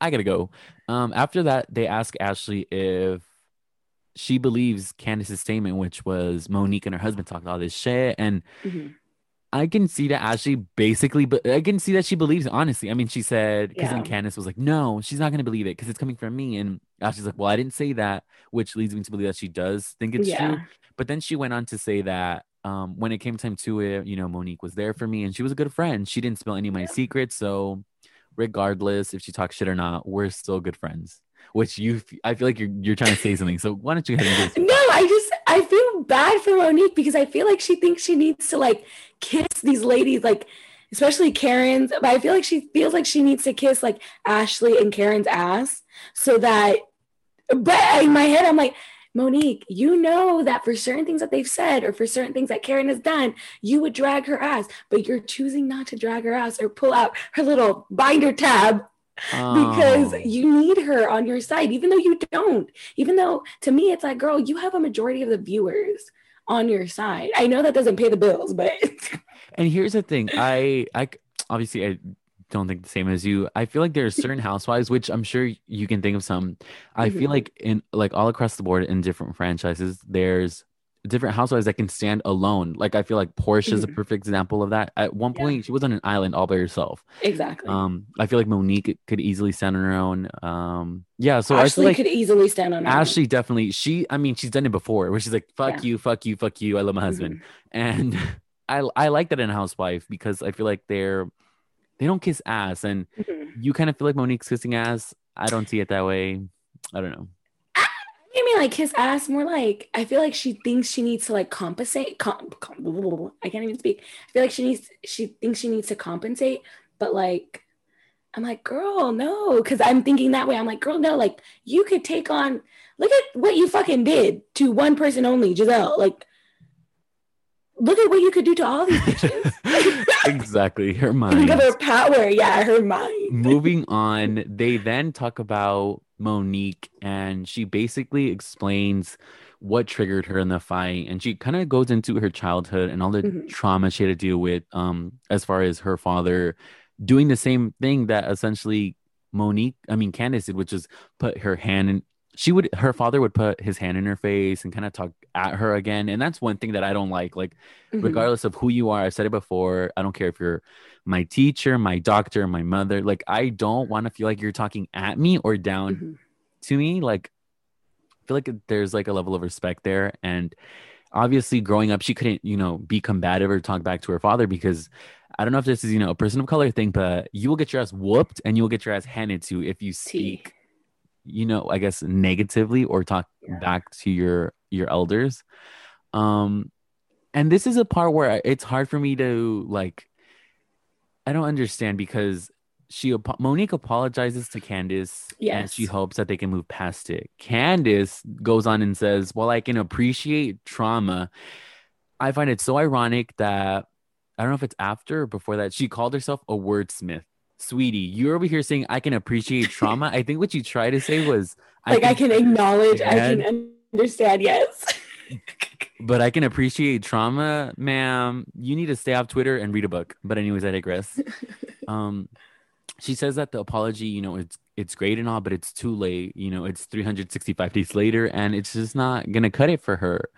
I gotta go. Um, after that, they ask Ashley if she believes Candace's statement, which was Monique and her husband talked all this shit, and mm-hmm. I can see that Ashley basically, but I can see that she believes honestly. I mean, she said because yeah. then Candace was like, "No, she's not gonna believe it because it's coming from me," and Ashley's like, "Well, I didn't say that," which leads me to believe that she does think it's yeah. true. But then she went on to say that um, when it came time to it, you know, Monique was there for me and she was a good friend. She didn't spill any of my yeah. secrets, so regardless if she talks shit or not, we're still good friends. Which you, I feel like you're you're trying to say something. So why don't you? go ahead Have no, I just I feel bad for Monique because I feel like she thinks she needs to like kiss these ladies, like especially Karen's. But I feel like she feels like she needs to kiss like Ashley and Karen's ass so that. But in my head, I'm like, Monique, you know that for certain things that they've said or for certain things that Karen has done, you would drag her ass, but you're choosing not to drag her ass or pull out her little binder tab oh. because you need her on your side, even though you don't. Even though to me, it's like, girl, you have a majority of the viewers on your side. I know that doesn't pay the bills, but. and here's the thing I, I, obviously, I don't think the same as you. I feel like there are certain housewives, which I'm sure you can think of some. I mm-hmm. feel like in like all across the board in different franchises, there's different housewives that can stand alone. Like I feel like Porsha is mm-hmm. a perfect example of that. At one point, yeah. she was on an island all by herself. Exactly. Um, I feel like Monique could easily stand on her own. Um, yeah. So Ashley like could easily stand on her Ashley own. definitely. She, I mean, she's done it before, where she's like, "Fuck yeah. you, fuck you, fuck you. I love my husband," mm-hmm. and I I like that in housewife because I feel like they're they don't kiss ass, and mm-hmm. you kind of feel like Monique's kissing ass. I don't see it that way. I don't know. I mean, like his ass, more like I feel like she thinks she needs to like compensate. Com- com- I can't even speak. I feel like she needs, she thinks she needs to compensate, but like, I'm like, girl, no, because I'm thinking that way. I'm like, girl, no, like you could take on. Look at what you fucking did to one person only, Gizelle. Like, look at what you could do to all these bitches. exactly. Her mind. Her power. Yeah, her mind. Moving on, they then talk about Monique and she basically explains what triggered her in the fight and she kind of goes into her childhood and all the Mhm. trauma she had to deal with um as far as her father doing the same thing that essentially Monique I mean Candace did which is put her hand in she would her father would put his hand in her face and kind of talk at her again and that's one thing that I don't like like Mhm. regardless of who you are i've said it before i don't care if you're my teacher my doctor my mother like i don't want to feel like you're talking at me or down Mhm. to me like i feel like there's like a level of respect there and obviously growing up she couldn't you know be combative or talk back to her father because i don't know if this is you know a person of color thing but you will get your ass whooped and you will get your ass handed to if you speak you know i guess negatively or talk Yeah. back to your your elders. Um and this is a part where it's hard for me to like i don't understand because she monique apologizes to candace and she hopes that they can move past it. Candace goes on and says well i can appreciate trauma. I find it so ironic that i don't know if it's after or before that she called herself a wordsmith sweetie you're over here saying i can appreciate trauma i think what you tried to say was Like I can acknowledge, I can understand. Yes. but I can appreciate trauma, ma'am. You need to stay off Twitter and read a book. But anyways, I digress. um, she says that the apology, you know, it's it's great and all, but it's too late. You know, it's 365 days later, and it's just not gonna cut it for her.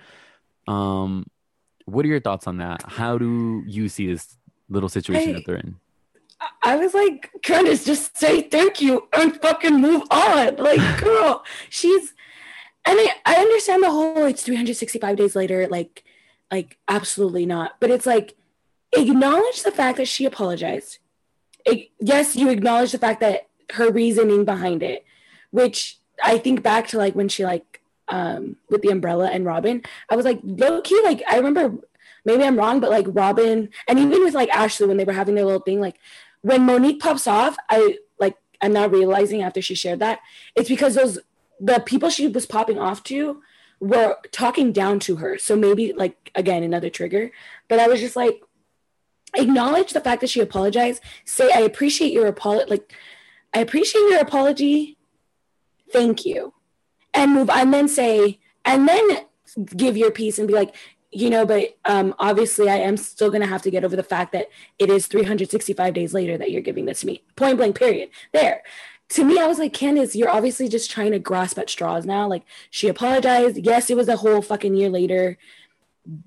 Um, what are your thoughts on that? How do you see this little situation I- that they're in? I was like, Candace, just say thank you and fucking move on. Like, girl, she's and I, I understand the whole it's 365 days later, like, like absolutely not. But it's like acknowledge the fact that she apologized. It, yes, you acknowledge the fact that her reasoning behind it, which I think back to like when she like um with the umbrella and Robyn, I was like low key, like I remember maybe I'm wrong, but like Robyn and even with like Ashley when they were having their little thing, like when Monique pops off, I like I'm now realizing after she shared that it's because those the people she was popping off to were talking down to her. So maybe like again another trigger. But I was just like acknowledge the fact that she apologized. Say I appreciate your apology. Like I appreciate your apology. Thank you. And move and then say and then give your piece and be like, you know, but um, obviously I am still going to have to get over the fact that it is 365 days later that you're giving this to me. Point blank, period. There. To me, I was like, Candace, you're obviously just trying to grasp at straws now. Like, she apologized. Yes, it was a whole fucking year later,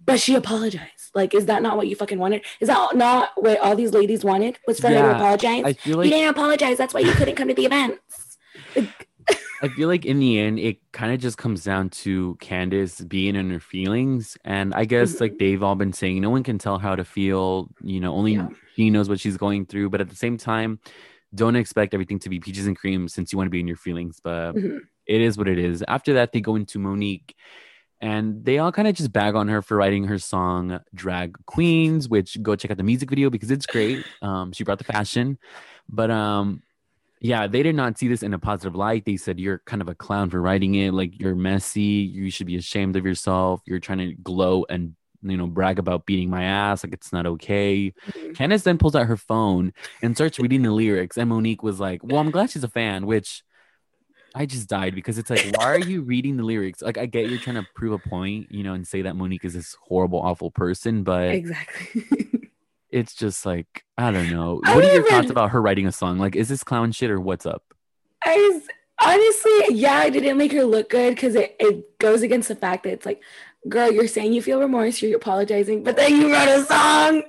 but she apologized. Like, is that not what you fucking wanted? Is that not what all these ladies wanted? Was for her to apologize? Feel you didn't apologize. That's why you couldn't come to the events. I feel like in the end, it kind of just comes down to Candace being in her feelings. And I guess, like they've all been saying, no one can tell how to feel. You know, only Yeah. she knows what she's going through. But at the same time, don't expect everything to be peaches and cream since you want to be in your feelings. But Mhm. it is what it is. After that, they go into Monique. And they all kind of just bag on her for writing her song "Drag Queens," which go check out the music video because it's great. Um, she brought the fashion, but um, yeah, they did not see this in a positive light. They said you're kind of a clown for writing it. Like you're messy. You should be ashamed of yourself. You're trying to glow and you know brag about beating my ass. Like it's not okay. Mhm. Candace then pulls out her phone and starts reading the lyrics. And Monique was like, "Well, I'm glad she's a fan," which I just died because it's like, why are you reading the lyrics? Like, I get you're trying to prove a point, you know, and say that Monique is this horrible, awful person, but Exactly. it's just like I don't know. I What are your never- thoughts about her writing a song? Like, is this clown shit or what's up? I was honestly, yeah, I didn't make her look good because it, it goes against the fact that it's like, girl, you're saying you feel remorse, you're apologizing, but then you wrote a song.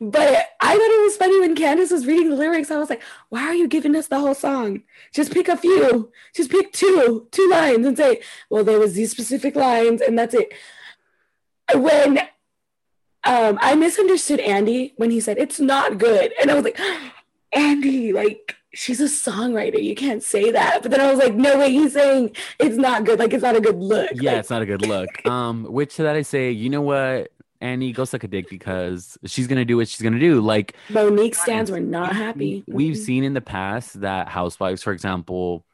But I thought it was funny when Candace was reading the lyrics. I was like, why are you giving us the whole song? Just pick a few, just pick two, two lines and say, well, there was these specific lines and that's it. When um, I misunderstood Andy when he said it's not good, and I was like, Andy, like she's a songwriter. You can't say that. But then I was like, no way, he's saying it's not good. Like it's not a good look. Yeah, Like, it's not a good look. Um, which to that I say, you know what, Annie, go suck a dick because she's gonna do what she's gonna do. Like Monique stands were not happy. we've Mhm. seen in the past that housewives, for example,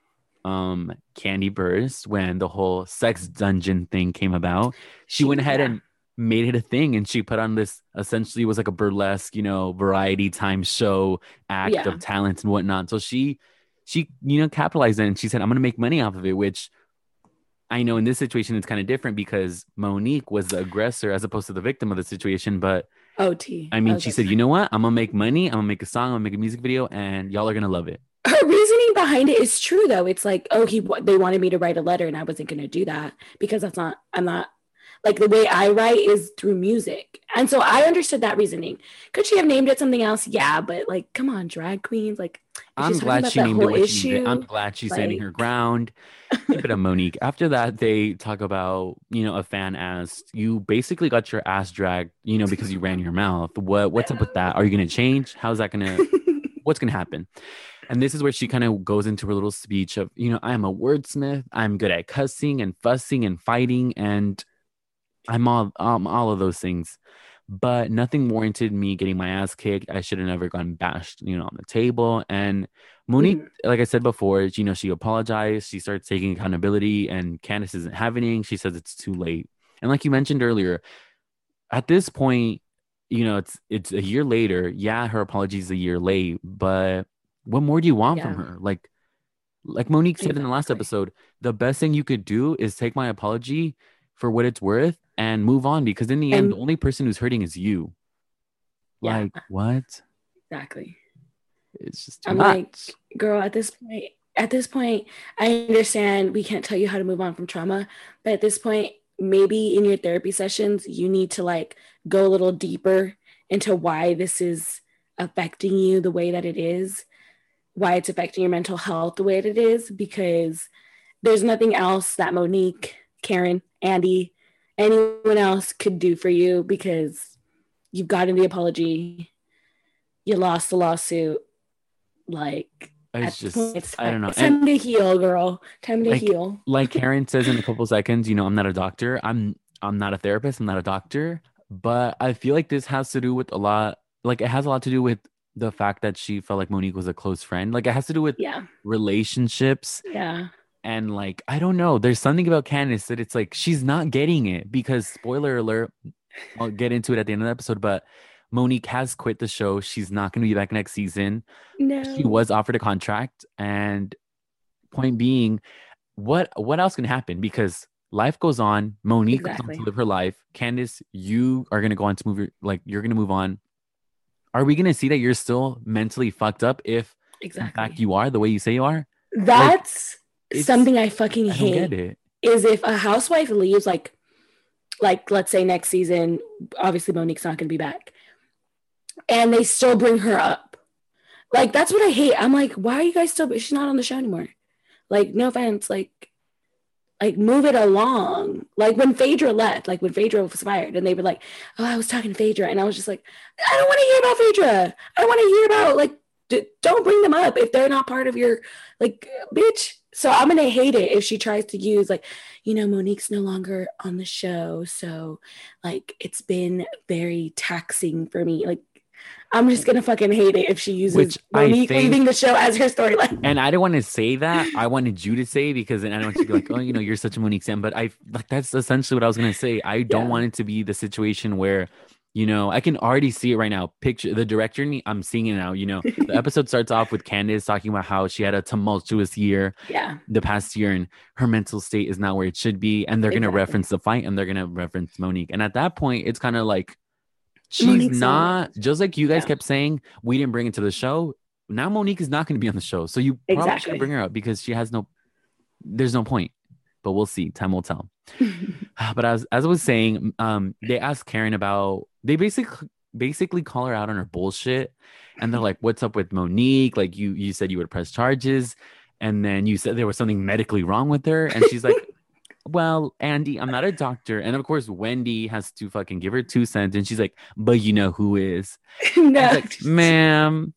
um, Kandi Burruss, when the whole sex dungeon thing came about, she went ahead Yeah. and made it a thing and she put on this essentially was like a burlesque, you know, variety time show act Yeah. of talent and whatnot. So she she, you know, capitalized on it and she said, I'm gonna make money off of it, which I know in this situation it's kind of different because Monique was the aggressor as opposed to the victim of the situation. But OT. I mean, was she said, you know what? I'm gonna make money. I'm gonna make a song. I'm gonna make a music video, and y'all are gonna love it. her reasoning behind it is true though. It's like, oh, he they wanted me to write a letter and I wasn't going to do that because that's not I'm not like the way I write is through music. And so I understood that reasoning. Could she have named it something else? Yeah, but like come on, drag queens, like I'm she's glad she named it what she named it. I'm glad she's standing her ground. Keep it up, Monique. After that, they talk about, you know, a fan asked, you basically got your ass dragged, you know, because you ran your mouth. What what's up with that? Are you gonna change? How's that gonna what's gonna happen? And this is where she kind of goes into her little speech of, you know, I'm a wordsmith. I'm good at cussing and fussing and fighting, and I'm all um all of those things. But nothing warranted me getting my ass kicked. I should have never gone bashed, you know, on the table. And Monique, Mhm. like I said before, you know, she apologized. She starts taking accountability, and Candace isn't having. She says it's too late. And like you mentioned earlier, at this point, you know, it's it's a year later. Yeah, her apology is a year late, but what more do you want from her? Like, like Monique said in the last episode, the best thing you could do is take my apology for what it's worth and move on. Because in the end, the only person who's hurting is you. Yeah. Like what? exactly. It's just I'm like, girl, at this point, at this point, I understand we can't tell you how to move on from trauma, but at this point, maybe in your therapy sessions, you need to like go a little deeper into why this is affecting you the way that it is, why it's affecting your mental health the way that it is, because there's nothing else that Monique, Karen, Andy, anyone else could do for you because you've gotten the apology, you lost the lawsuit. Like it's just point, it's I don't know. It's And- time to heal, girl. Time to Like, heal. like Karen says in a couple seconds, you know, I'm not a doctor. I'm I'm not a therapist. I'm not a doctor. But I feel like this has to do with a lot. Like it has a lot to do with the fact that she felt like Monique was a close friend. Like it has to do with Yeah, relationships yeah, and like I don't know. There's something about Candace that it's like she's not getting it because spoiler alert. I'll get into it at the end of the episode, but Monique has quit the show. She's not going to be back next season no. she was offered a contract and point being what what else can happen because life goes on monique Exactly. to live her life candace you are going to go on to move your, like you're going to move on are we going to see that you're still mentally fucked up if in exactly. fact you are the way you say you are That's it's- something I fucking hate. Is if a housewife leaves, like, like let's say next season, obviously Monique's not going to be back, and they still bring her up. Like that's what I hate. I'm like, why are you guys still? She's not on the show anymore. Like, no offense, like, like move it along. Like when Phaedra left, like when Phaedra was fired, and they were like, "Oh, I was talking to Phaedra," and I was just like, "I don't want to hear about Phaedra. I don't want to hear about like, d- don't bring them up if they're not part of your like, bitch." So I'm gonna hate it if she tries to use like, you know, Monique's no longer on the show, so like it's been very taxing for me. Like, I'm just gonna fucking hate it if she uses Which Monique think- leaving the show as her storyline. and i didn't want to say that i wanted you to say because then i don't want you to be like oh you know you're such a monique sam but i like that's essentially what i was going to say i don't Yeah. want it to be the situation where you know i can already see it right now. Picture the director i'm seeing it now you know. The episode starts off with candace talking about how she had a tumultuous year Yeah, the past year and her mental state is not where it should be and they're going to reference the fight and they're going to reference monique and at that point it's kind of like she's Monique's not just like you guys Yeah. kept saying we didn't bring it to the show now monique is not going to be on the show so you probably Exactly. shouldn't bring her up because she has no there's no point but we'll see. Time will tell. But as, as i was saying um they asked karen about they basically basically call her out on her bullshit. And they're like what's up with monique? Like you you said you would press charges. And then you said there was something medically wrong with her. And she's like well andy i'm not a doctor. And of course wendy has to fucking give her two cents. And she's like but you know who is. No, like ma'am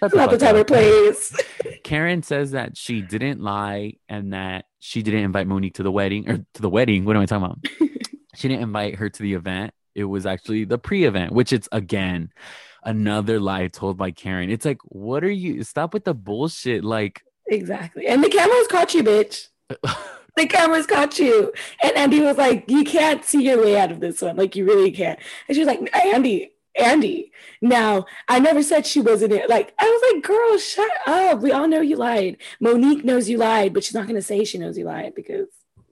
Shut Not the time or place. Karen says that she didn't lie and that she didn't invite Monique to the wedding or to the wedding. What am I talking about? she didn't invite her to the event. It was actually the pre-event, which it's again another lie told by Karen. It's like, what are you? Stop with the bullshit. Like, Exactly. And the cameras caught you, bitch. The cameras caught you. And Andy was like, You can't see your way out of this one. Like, you really can't. And she was like, Andy, Andy. Now, I never said she wasn't it. Like, I was like, Girl, shut up. We all know you lied. Monique knows you lied, but she's not going to say she knows you lied because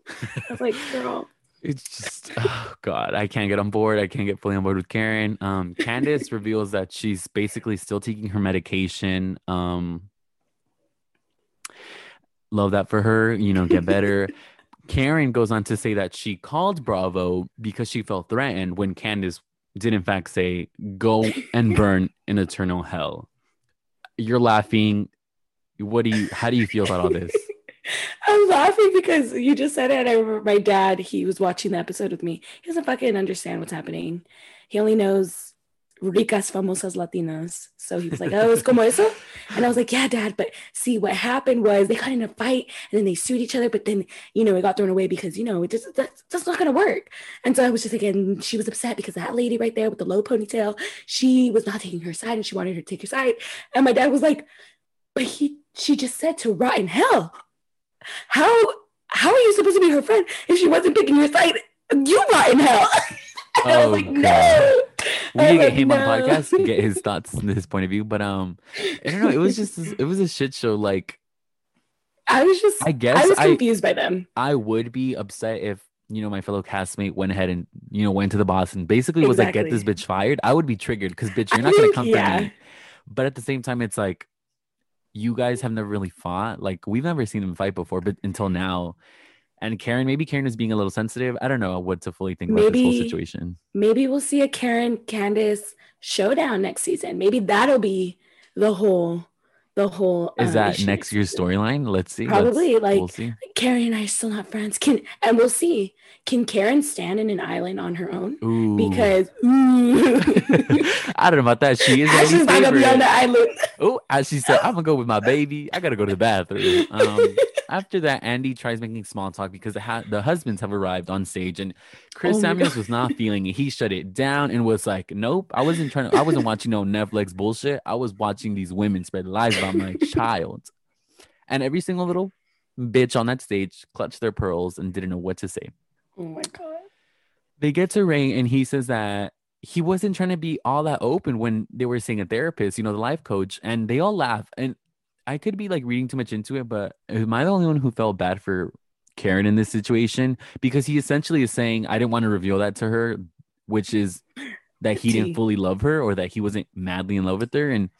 I was like, Girl. it's just, oh God, I can't get on board. I can't get fully on board with Karen. Um, Candace reveals that she's basically still taking her medication. Um, love that for her. You know, get better. Karen goes on to say that she called Bravo because she felt threatened when Candace did in fact say, "Go and burn in eternal hell." You're laughing. What do you? How do you feel about all this? I'm laughing because you just said it. I remember my dad, he was watching the episode with me. He doesn't fucking understand what's happening. He only knows ricas famosas latinas. So he was like, oh, es como eso? And I was like, yeah, dad. But see, what happened was they got in a fight and then they sued each other. But then, you know, it got thrown away because, you know, it just, that's, that's not going to work. And so I was just like, and she was upset because that lady right there with the low ponytail, she was not taking her side and she wanted her to take her side. And my dad was like, but he, she just said to rot in hell. How how are you supposed to be her friend if she wasn't picking your side? You rot in hell. And I Oh, was like, God. no. We need to get him on podcast and get his thoughts and his point of view. But um, I don't know. It was just it was a shit show. Like I was just I guess I was I confused by them. I would be upset if you know my fellow castmate went ahead and you know went to the boss and basically was like, "Get this bitch fired." I would be triggered because bitch, you're not gonna come yeah. for me. But at the same time, it's like you guys have never really fought. Like we've never seen them fight before, but until now. And Karen, maybe Karen is being a little sensitive. I don't know what to fully think about this whole situation. Maybe we'll see a Karen Candace showdown next season. Maybe that'll be the whole the whole Is uh, that issue next year's storyline? Let's see. Probably, Let's- like- we'll see. Karen and I are still not friends. Can and we'll see. Can Karen stand in an island on her own? Ooh. Because ooh, I don't know about that. She is not gonna be on the island. Oh, as she said, I'm gonna go with my baby. I gotta go to the bathroom. Um, after that, Andy tries making small talk because the, ha- the husbands have arrived on stage, and Chris Oh Samuels was not feeling it. He shut it down and was like, "Nope, I wasn't trying to. I wasn't watching no Netflix bullshit. I was watching these women spread lies about my child." And every single little bitch on that stage clutched their pearls and didn't know what to say. Oh my god. They get to Ray, and he says that he wasn't trying to be all that open when they were seeing a therapist, you know, the life coach, and they all laugh. And I could be like reading too much into it, but am I the only one who felt bad for Karen in this situation? Because he essentially is saying, I didn't want to reveal that to her, which is that he didn't fully love her or that he wasn't madly in love with her. And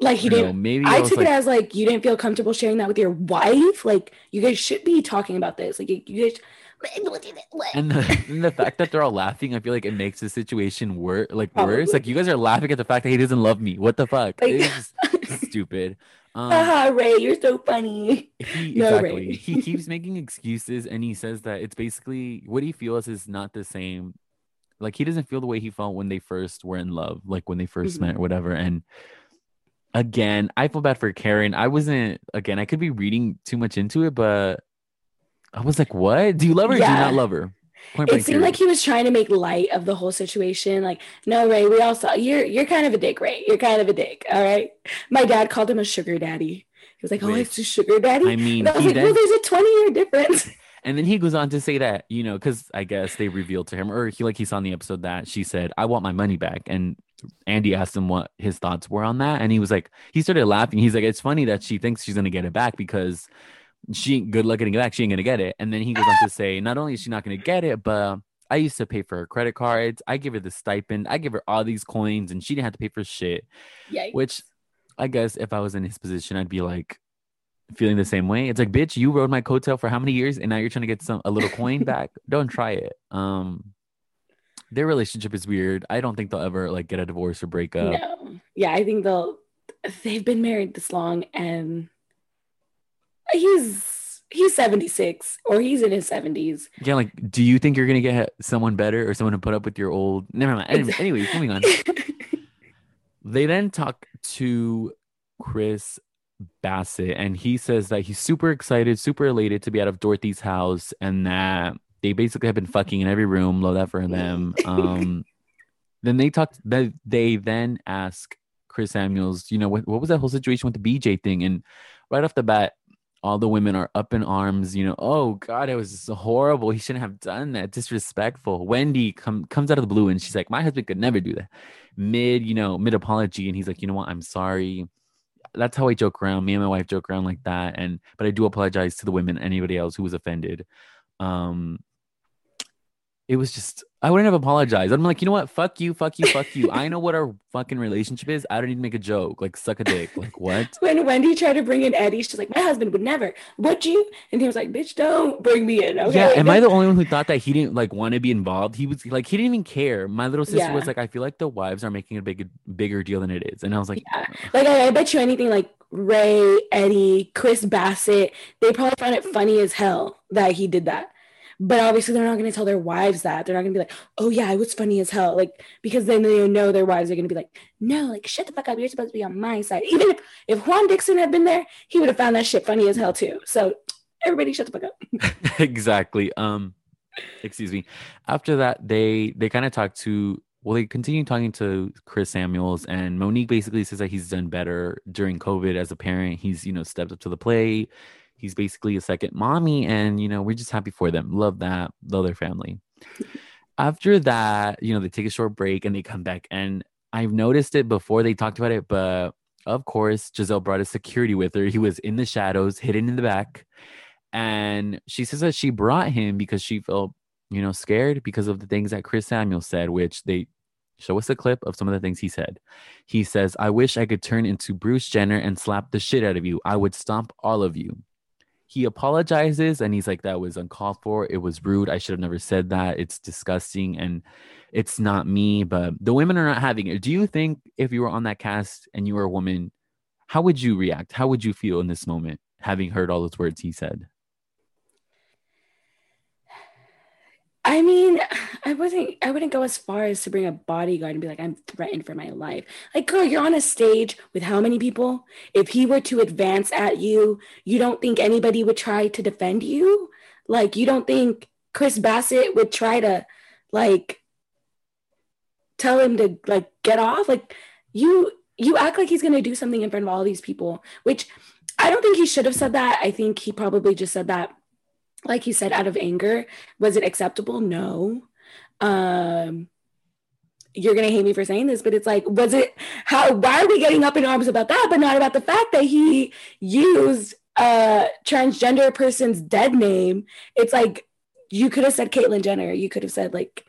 Like he didn't. maybe I was took like, it as like you didn't feel comfortable sharing that with your wife. Like you guys should be talking about this. Like you, you guys. and the, and the fact that they're all laughing, I feel like it makes the situation worse. Like Probably. worse. Like you guys are laughing at the fact that he doesn't love me. What the fuck? Like- it's stupid. Um, Haha, Ray, you're so funny. he, No, exactly. Ray. he keeps making excuses, and he says that it's basically what he feels is not the same. Like he doesn't feel the way he felt when they first were in love, like when they 1st Mhm. met or whatever. And again, I feel bad for Karen. I wasn't. Again, I could be reading too much into it, but I was like, "What? Do you love her? or Do you not love her?" Point It seemed period. like he was trying to make light of the whole situation. Like, no, Ray, we all saw you're you're kind of a dick, Ray. You're kind of a dick. All right. My dad called him a sugar daddy. He was like, "Oh, Rich. it's a sugar daddy." I mean, and I was like, then "Well, there's a 20 year difference." And then he goes on to say that, you know, because I guess they revealed to him, or he like he saw in the episode that she said, I want my money back. And Andy asked him what his thoughts were on that. And he was like, he started laughing. He's like, it's funny that she thinks she's gonna get it back because she ain't good luck getting it back. She ain't gonna get it. And then he goes on to say, not only is she not gonna get it, but I used to pay for her credit cards. I give her the stipend. I give her all these coins, and she didn't have to pay for shit. Yikes. Which I guess if I was in his position, I'd be like feeling the same way. It's like, bitch, you rode my coattail for how many years, and now you're trying to get some a little coin back. Don't try it. Um, their relationship is weird. I don't think they'll ever like get a divorce or break up. No. Yeah, I think they'll they've been married this long and he's he's 76 or he's in his 70s. Yeah, like, do you think you're gonna get someone better or someone to put up with your old? Never mind. Anyway, anyways, moving on. They then talk to Chris Bassett, and he says that he's super excited, super elated to be out of Dorothy's house, and that they basically have been fucking in every room. Love that for them. Um, then they talked. They, they then ask Chris Samuels, you know, what, what was that whole situation with the BJ thing? And right off the bat, all the women are up in arms. You know, oh God, it was so horrible. He shouldn't have done that. Disrespectful. Wendy come, comes out of the blue and she's like, my husband could never do that. Mid, you know, mid apology, and he's like, you know what, I'm sorry that's how I joke around. Me and my wife joke around like that. And but I do apologize to the women, anybody else who was offended. Um, it was just I wouldn't have apologized. I'm like, you know what? Fuck you, fuck you, fuck you. I know what our fucking relationship is. I don't need to make a joke. Like, suck a dick. Like, what? when Wendy tried to bring in Eddie, she's like, my husband would never. Would you? And he was like, bitch, don't bring me in. Okay. Yeah. Am I the only one who thought that he didn't like want to be involved? He was like, he didn't even care. My little sister yeah. was like, I feel like the wives are making a big, bigger deal than it is. And I was like, yeah. Like, I, I bet you anything like Ray, Eddie, Chris Bassett, they probably found it funny as hell that he did that. But obviously, they're not going to tell their wives that. They're not going to be like, oh, yeah, it was funny as hell. Like, because then they know their wives are going to be like, no, like, shut the fuck up. You're supposed to be on my side. Even if, if Juan Dixon had been there, he would have found that shit funny as hell, too. So, everybody shut the fuck up. exactly. Um, excuse me. After that, they they kind of talk to well, they continue talking to Chris Samuels, and Monique basically says that he's done better during COVID as a parent. He's, you know, stepped up to the plate he's basically a second mommy and you know we're just happy for them. Love that. Love their family. After that you know they take a short break and they come back and i've noticed it before they talked about it but of course gizelle brought a security with her. He was in the shadows hidden in the back and she says that she brought him because she felt you know scared because of the things that chris samuel said which they show us a clip of some of the things he said. He says, I wish I could turn into Bruce Jenner and slap the shit out of you. I would stomp all of you he apologizes and he's like that was uncalled for. It was rude. I should have never said that. It's disgusting and it's not me. But the women are not having it. Do you think if you were on that cast and you were a woman how would you react? How would you feel in this moment having heard all those words he said I mean, I wasn't I wouldn't go as far as to bring a bodyguard and be like, I'm threatened for my life. Like, girl, you're on a stage with how many people? If he were to advance at you, you don't think anybody would try to defend you? Like, you don't think Chris Bassett would try to like tell him to like get off? Like you you act like he's gonna do something in front of all these people, which I don't think he should have said that. I think he probably just said that like you said, out of anger. Was it acceptable? No. Um, you're gonna hate me for saying this, but it's like, was it how why are we getting up in arms about that, but not about the fact that he used a transgender person's dead name? It's like you could have said Caitlyn Jenner, you could have said like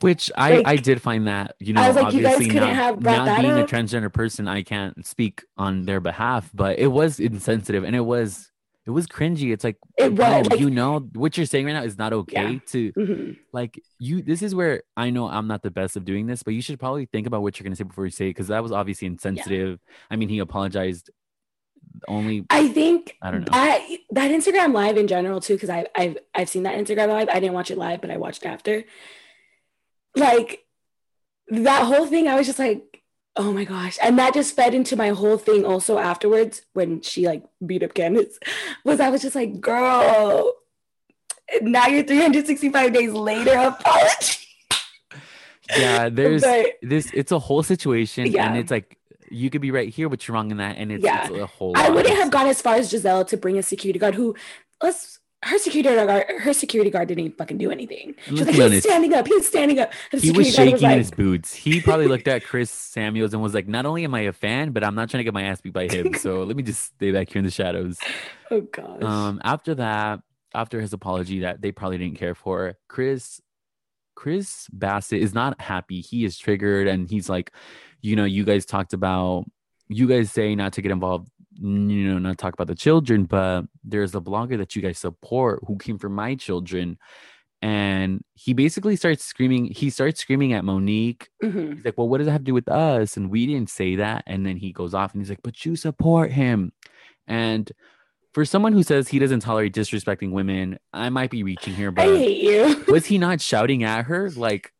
which I, like, I did find that you know I was like, obviously you guys couldn't not, have not being up. a transgender person, I can't speak on their behalf, but it was insensitive and it was it was cringy. It's like, it was, like, you know, what you're saying right now is not okay yeah. to mm-hmm. like you. This is where I know I'm not the best of doing this, but you should probably think about what you're going to say before you say it because that was obviously insensitive. Yeah. I mean, he apologized only I think I don't know that that Instagram live in general too because I I've I've seen that Instagram live. I didn't watch it live, but I watched after. Like that whole thing, I was just like, Oh my gosh. And that just fed into my whole thing also afterwards when she like beat up Candace was I was just like, girl, now you're 365 days later apology. Yeah, there's but, this it's a whole situation yeah. and it's like you could be right here, but you're wrong in that. And it's, yeah. it's a whole I wouldn't have gone as far as Gizelle to bring a security guard who let's her security guard, her security guard didn't even fucking do anything. She's like, he's standing up, he's standing up. he was shaking was like, his boots. He probably looked at Chris Samuels and was like, not only am I a fan, but I'm not trying to get my ass beat by him. So let me just stay back here in the shadows. Oh gosh. Um, after that, after his apology that they probably didn't care for, Chris Chris Bassett is not happy. He is triggered and he's like, you know, you guys talked about you guys say not to get involved you know not talk about the children but there's a blogger that you guys support who came from my children and he basically starts screaming he starts screaming at monique mm-hmm. he's like well what does it have to do with us and we didn't say that and then he goes off and he's like but you support him and for someone who says he doesn't tolerate disrespecting women i might be reaching here but I hate you. was he not shouting at her like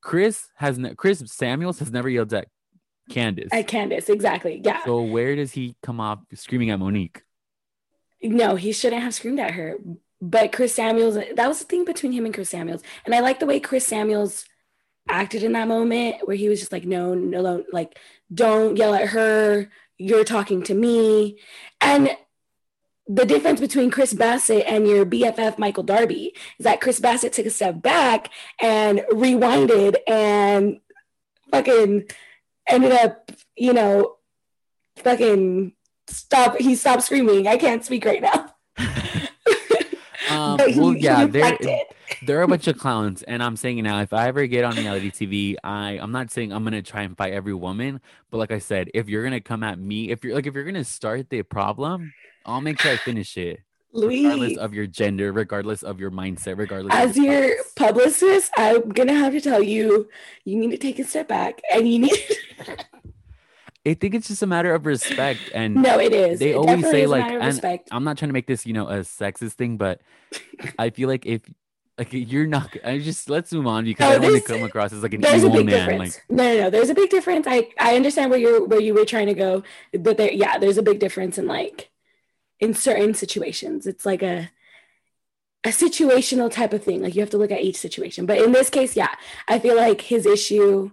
chris has ne- chris samuels has never yelled at Candace. At Candace, exactly. Yeah. So where does he come off screaming at Monique? No, he shouldn't have screamed at her. But Chris Samuels, that was the thing between him and Chris Samuels. And I like the way Chris Samuels acted in that moment where he was just like, no, no, no like, don't yell at her. You're talking to me. And the difference between Chris Bassett and your BFF Michael Darby is that Chris Bassett took a step back and rewinded and fucking ended up, you know, fucking stop. He stopped screaming. I can't speak right now. um, well, yeah, there, there are a bunch of clowns, and I'm saying now, if I ever get on reality TV, I I'm not saying I'm gonna try and fight every woman, but like I said, if you're gonna come at me, if you're like if you're gonna start the problem, I'll make sure I finish it. Louis, regardless of your gender, regardless of your mindset, regardless. As your, your publicist, I'm gonna have to tell you, you need to take a step back, and you need. I think it's just a matter of respect, and no, it is. They it always say like, and. I'm not trying to make this, you know, a sexist thing, but I feel like if like you're not, I just let's move on because no, I don't want to come across as like an evil man. Difference. Like, no, no, no, there's a big difference. I I understand where you're where you were trying to go, but there, yeah, there's a big difference in like in certain situations. It's like a a situational type of thing. Like you have to look at each situation. But in this case, yeah, I feel like his issue,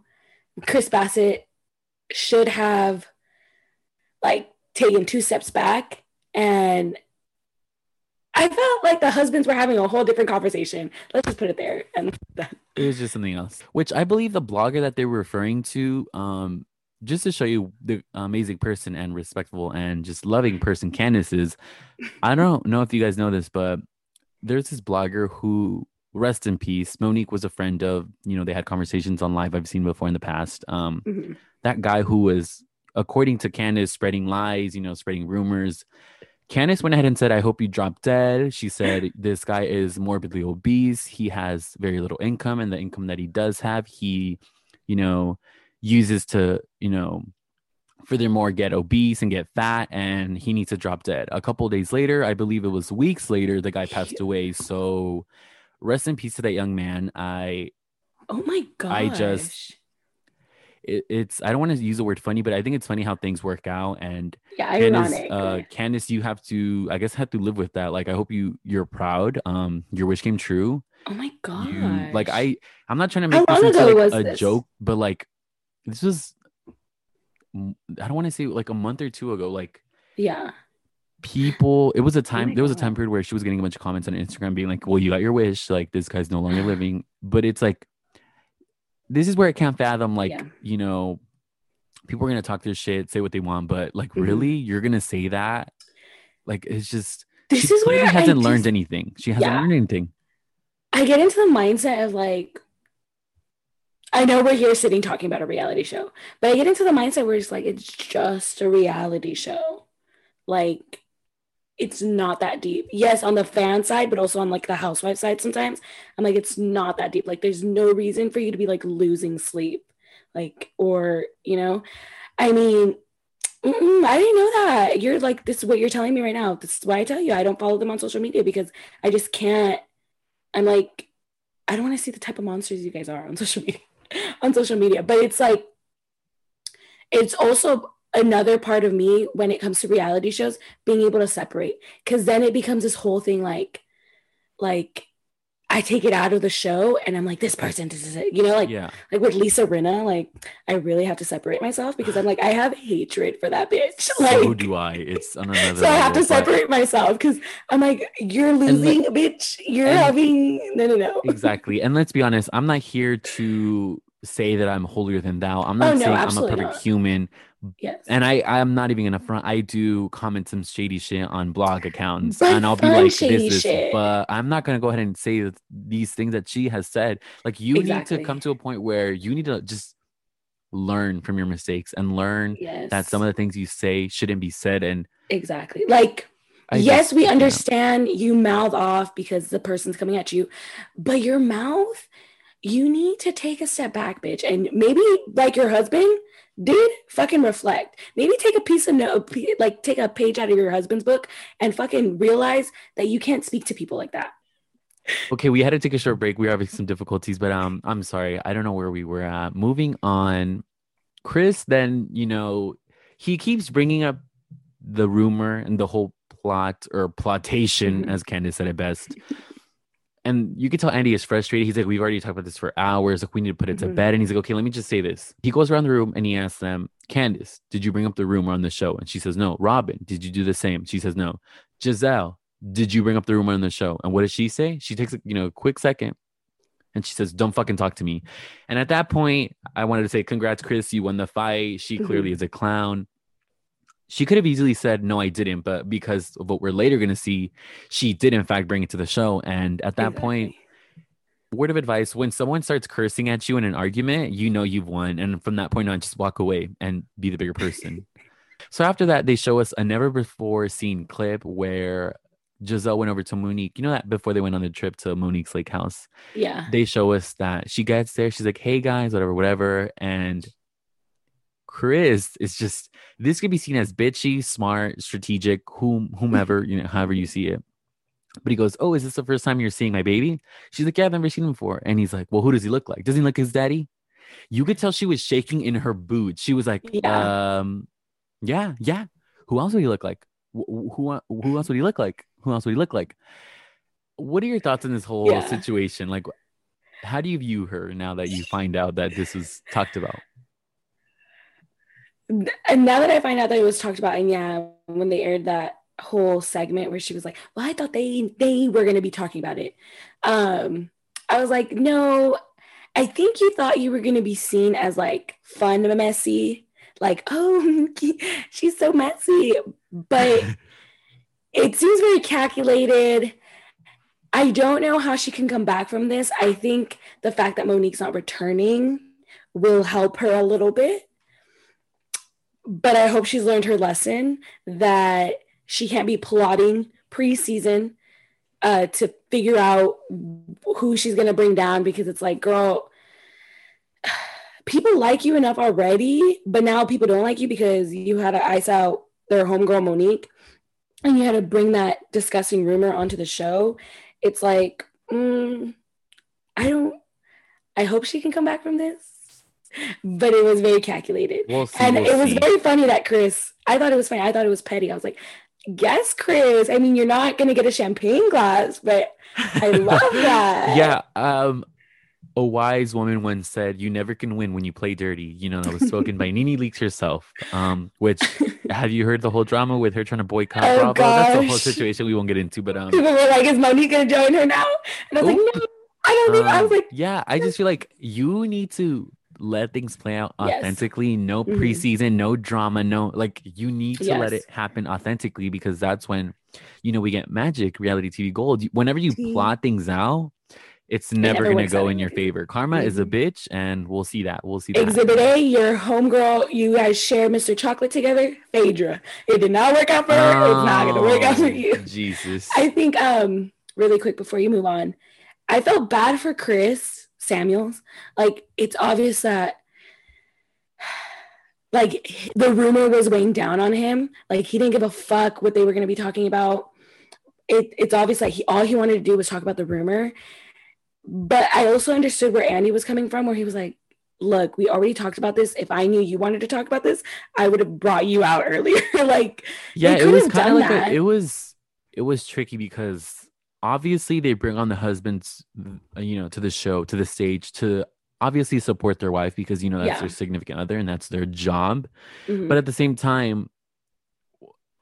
Chris Bassett should have like taken two steps back and I felt like the husbands were having a whole different conversation. Let's just put it there. And it was just something else, which I believe the blogger that they were referring to, um, just to show you the amazing person and respectful and just loving person Candace is. I don't know if you guys know this, but there's this blogger who rest in peace. Monique was a friend of, you know, they had conversations on live I've seen before in the past. Um, mm-hmm. That guy who was, according to Candace, spreading lies, you know, spreading rumors. Candace went ahead and said, I hope you drop dead. She said, This guy is morbidly obese. He has very little income, and the income that he does have, he, you know, uses to, you know, furthermore get obese and get fat and he needs to drop dead. A couple days later, I believe it was weeks later, the guy passed away. So rest in peace to that young man. I Oh my god. I just it, it's I don't want to use the word funny, but I think it's funny how things work out. And yeah, Candace, uh, Candace, you have to, I guess, have to live with that. Like, I hope you you're proud. Um, your wish came true. Oh my god! Like, I I'm not trying to make this into like a this? joke, but like, this was I don't want to say like a month or two ago. Like, yeah, people. It was a time. Oh there was a time period where she was getting a bunch of comments on Instagram being like, "Well, you got your wish. Like, this guy's no longer living." But it's like, this is where I can't fathom. Like, yeah. you know, people are gonna talk their shit, say what they want, but like, mm-hmm. really, you're gonna say that? Like, it's just. This she is where she hasn't just, learned anything. She hasn't yeah. learned anything. I get into the mindset of like I know we're here sitting talking about a reality show, but I get into the mindset where it's like it's just a reality show. Like it's not that deep. Yes, on the fan side, but also on like the housewife side sometimes. I'm like, it's not that deep. Like there's no reason for you to be like losing sleep. Like, or, you know, I mean, I didn't know that. You're like, this is what you're telling me right now. This is why I tell you I don't follow them on social media because I just can't. I'm like, I don't want to see the type of monsters you guys are on social media. On social media. But it's like, it's also another part of me when it comes to reality shows being able to separate because then it becomes this whole thing like like I take it out of the show and I'm like, this person, this is it. You know, like yeah. like with Lisa Rinna, like I really have to separate myself because I'm like, I have hatred for that bitch. Like, so do I. It's on another. so I have to separate myself because I'm like, you're losing, bitch. You're and, having no, no, no. Exactly. And let's be honest, I'm not here to say that I'm holier than thou. I'm oh, not oh, saying no, I'm a perfect not. human. Yes. And I, I'm not even gonna front. I do comment some shady shit on blog accounts, but and I'll be like, "This is," but I'm not gonna go ahead and say these things that she has said. Like, you exactly. need to come to a point where you need to just learn from your mistakes and learn yes. that some of the things you say shouldn't be said. And exactly, like, I yes, we understand know. you mouth off because the person's coming at you, but your mouth you need to take a step back, bitch. And maybe like your husband did fucking reflect. Maybe take a piece of note, like take a page out of your husband's book and fucking realize that you can't speak to people like that. Okay, we had to take a short break. We were having some difficulties, but um, I'm sorry. I don't know where we were at. Moving on. Chris then, you know, he keeps bringing up the rumor and the whole plot or plotation, Mhm. as Candace said it best. And you can tell Andy is frustrated. He's like, We've already talked about this for hours. Like, we need to put it to Mhm. bed. And he's like, Okay, let me just say this. He goes around the room and he asks them, Candace, did you bring up the rumor on the show? And she says, No. Robyn, did you do the same? She says, No. Gizelle, did you bring up the rumor on the show? And what does she say? She takes a you know a quick second and she says, Don't fucking talk to me. And at that point, I wanted to say, Congrats, Chris, you won the fight. She clearly is a clown. She could have easily said, No, I didn't. But because of what we're later going to see, she did, in fact, bring it to the show. And at that point, word of advice when someone starts cursing at you in an argument, you know you've won. And from that point on, just walk away and be the bigger person. so after that, they show us a never before seen clip where Gizelle went over to Monique. You know that before they went on the trip to Monique's lake house, yeah. they show us that she gets there. She's like, hey guys, whatever, whatever. And Chris is just this could be seen as bitchy, smart, strategic, whom whomever, you know, however you see it. But he goes, Oh, is this the first time you're seeing my baby? She's like, Yeah, I've never seen him before. And he's like, Well, who does he look like? Does he look like his daddy? You could tell she was shaking in her boots. She was like, Yeah. um, yeah, yeah. Who else would he look like? Wh- wh- Who who else would he look like? Who else would he look like? What are your thoughts on this whole Yeah. situation? Like, how do you view her now that you find out that this was talked about? And now that I find out that it was talked about, and yeah, when they aired that whole segment where she was like, "Well, I thought they they were going to be talking about it," um, I was like, "No, I think you thought you were going to be seen as like fun, and messy, like oh, she's so messy," but it seems very calculated. I don't know how she can come back from this. I think the fact that Monique's not returning will help her a little bit but I hope she's learned her lesson that she can't be plotting preseason uh, to figure out who she's gonna bring down because it's like, girl, people like you enough already, but now people don't like you because you had to ice out their homegirl Monique, and you had to bring that disgusting rumor onto the show. It's like, mm, I don't. I hope she can come back from this, but it was very calculated. We'll see. And we'll it was see. very funny that Chris, I thought it was funny. I thought it was petty. I was like, yes, Chris. I mean, you're not going to get a champagne glass, but I love that. yeah. Um, a wise woman once said, "You never can win when you play dirty." You know, that was spoken by NeNe Leakes herself. Um, which have you heard the whole drama with her trying to boycott Oh, Bravo? That's a whole situation we won't get into. But um, People were like, is Monique going to join her now? And I was like, no, I don't think, I was Um, like, yeah, I just feel like you need to let things play out Yes. authentically. No Mhm. preseason, no drama, no like you need to let it happen authentically because that's when you know we get magic reality TV gold. Whenever you plot things out, it's never, never gonna go in your favor. Karma is a Mhm. bitch, and we'll see that. We'll see that. Exhibit A, your homegirl, you guys share Mr. Chocolate together. Phaedra. It did not work out for her. It's not going to work out for Oh, you. Jesus. I think um really quick before you move on, I felt bad for Chris Samuels. Like it's obvious that like the rumor was weighing down on him. Like he didn't give a fuck what they were going to be talking about. It, it's obvious that he all he wanted to do was talk about the rumor. But I also understood where Andy was coming from, where he was like, "Look, we already talked about this. If I knew you wanted to talk about this, I would have brought you out earlier." like, yeah it was kind of like a, it was it was tricky because obviously they bring on the husbands uh, you know to the show to the stage to obviously support their wife because you know that's Yeah. their significant other and that's their job mhm. but at the same time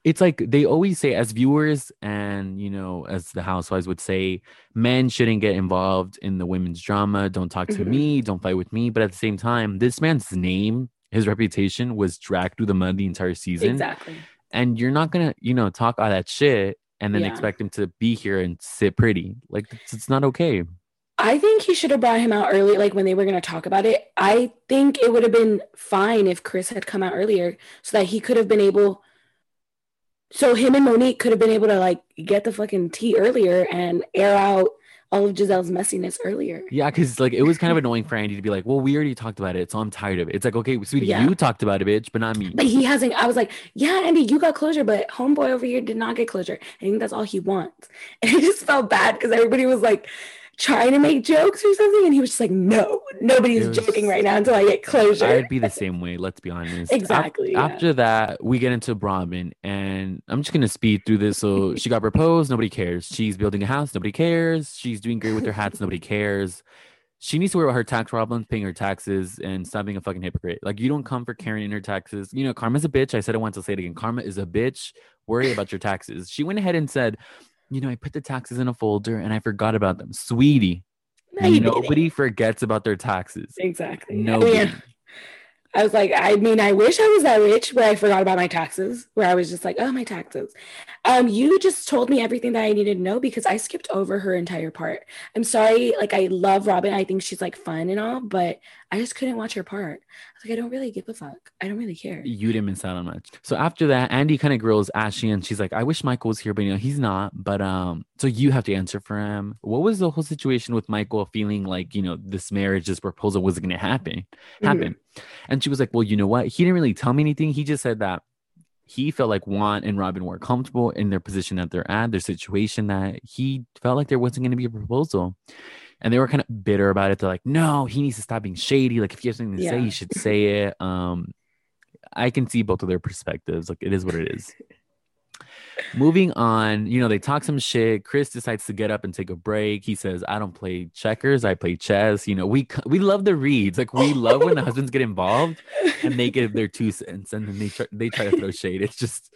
it's like they always say as viewers and you know as the housewives would say men shouldn't get involved in the women's drama don't talk to Mhm. me don't fight with me but at the same time this man's name his reputation was dragged through the mud the entire season exactly. and you're not gonna you know talk all that shit and then Yeah. expect him to be here and sit pretty like it's, it's not okay I think he should have brought him out early, like when they were going to talk about it. I think it would have been fine if Chris had come out earlier so that he could have been able. So him and Monique could have been able to like get the fucking tea earlier and air out all of Gizelle's messiness earlier. yeah because like it was kind of annoying for andy to be like well we already talked about it so i'm tired of it it's like okay sweetie Yeah. you talked about it bitch but not me But he hasn't. I was like, yeah, Andy, you got closure, but homeboy over here did not get closure. I think that's all he wants. And I just felt bad because everybody was like trying to make jokes or something, and he was just like, "No, nobody's was, joking right now until I get closure." I'd be the same way. Let's be honest. Exactly. After, yeah. after that, we get into Robyn, and I'm just gonna speed through this. So she got proposed. Nobody cares. She's building a house. Nobody cares. She's doing great with her hats. Nobody cares. She needs to worry about her tax problems, paying her taxes, and stop being a fucking hypocrite. Like you don't come for Karen in her taxes. You know, Karma's a bitch. I said I want I'll say it again. Karma is a bitch. Worry about your taxes. She went ahead and said, you know, I put the taxes in a folder and I forgot about them. Sweetie, no, nobody forgets about their taxes. Exactly. Nobody. I, mean, I was like, I mean, I wish I was that rich where I forgot about my taxes, where I was just like, oh, my taxes. Um, you just told me everything that I needed to know because I skipped over her entire part. I'm sorry, like I love Robyn. I think she's like fun and all, but I just couldn't watch her part. I was like, I don't really give a fuck. I don't really care. You didn't miss out on much. So after that, Andy kind of grills Ashley and she's like, I wish Michael was here, but you know, he's not. But um, so you have to answer for him. What was the whole situation with Michael feeling like, you know, this marriage, this proposal wasn't gonna happen happen? Mm-hmm. And she was like, Well, you know what? He didn't really tell me anything. He just said that he felt like Juan and Robyn were comfortable in their position that they're at, their situation that he felt like there wasn't going to be a proposal and they were kind of bitter about it. They're like, no, he needs to stop being shady. Like if you have something to yeah. say, you should say it. Um, I can see both of their perspectives. Like it is what it is. Moving on, you know, they talk some shit. Chris decides to get up and take a break. He says, "I don't play checkers. I play chess." You know, we we love the reads. Like we love when the husbands get involved and they give their two cents, and then they try, they try to throw shade. It's just,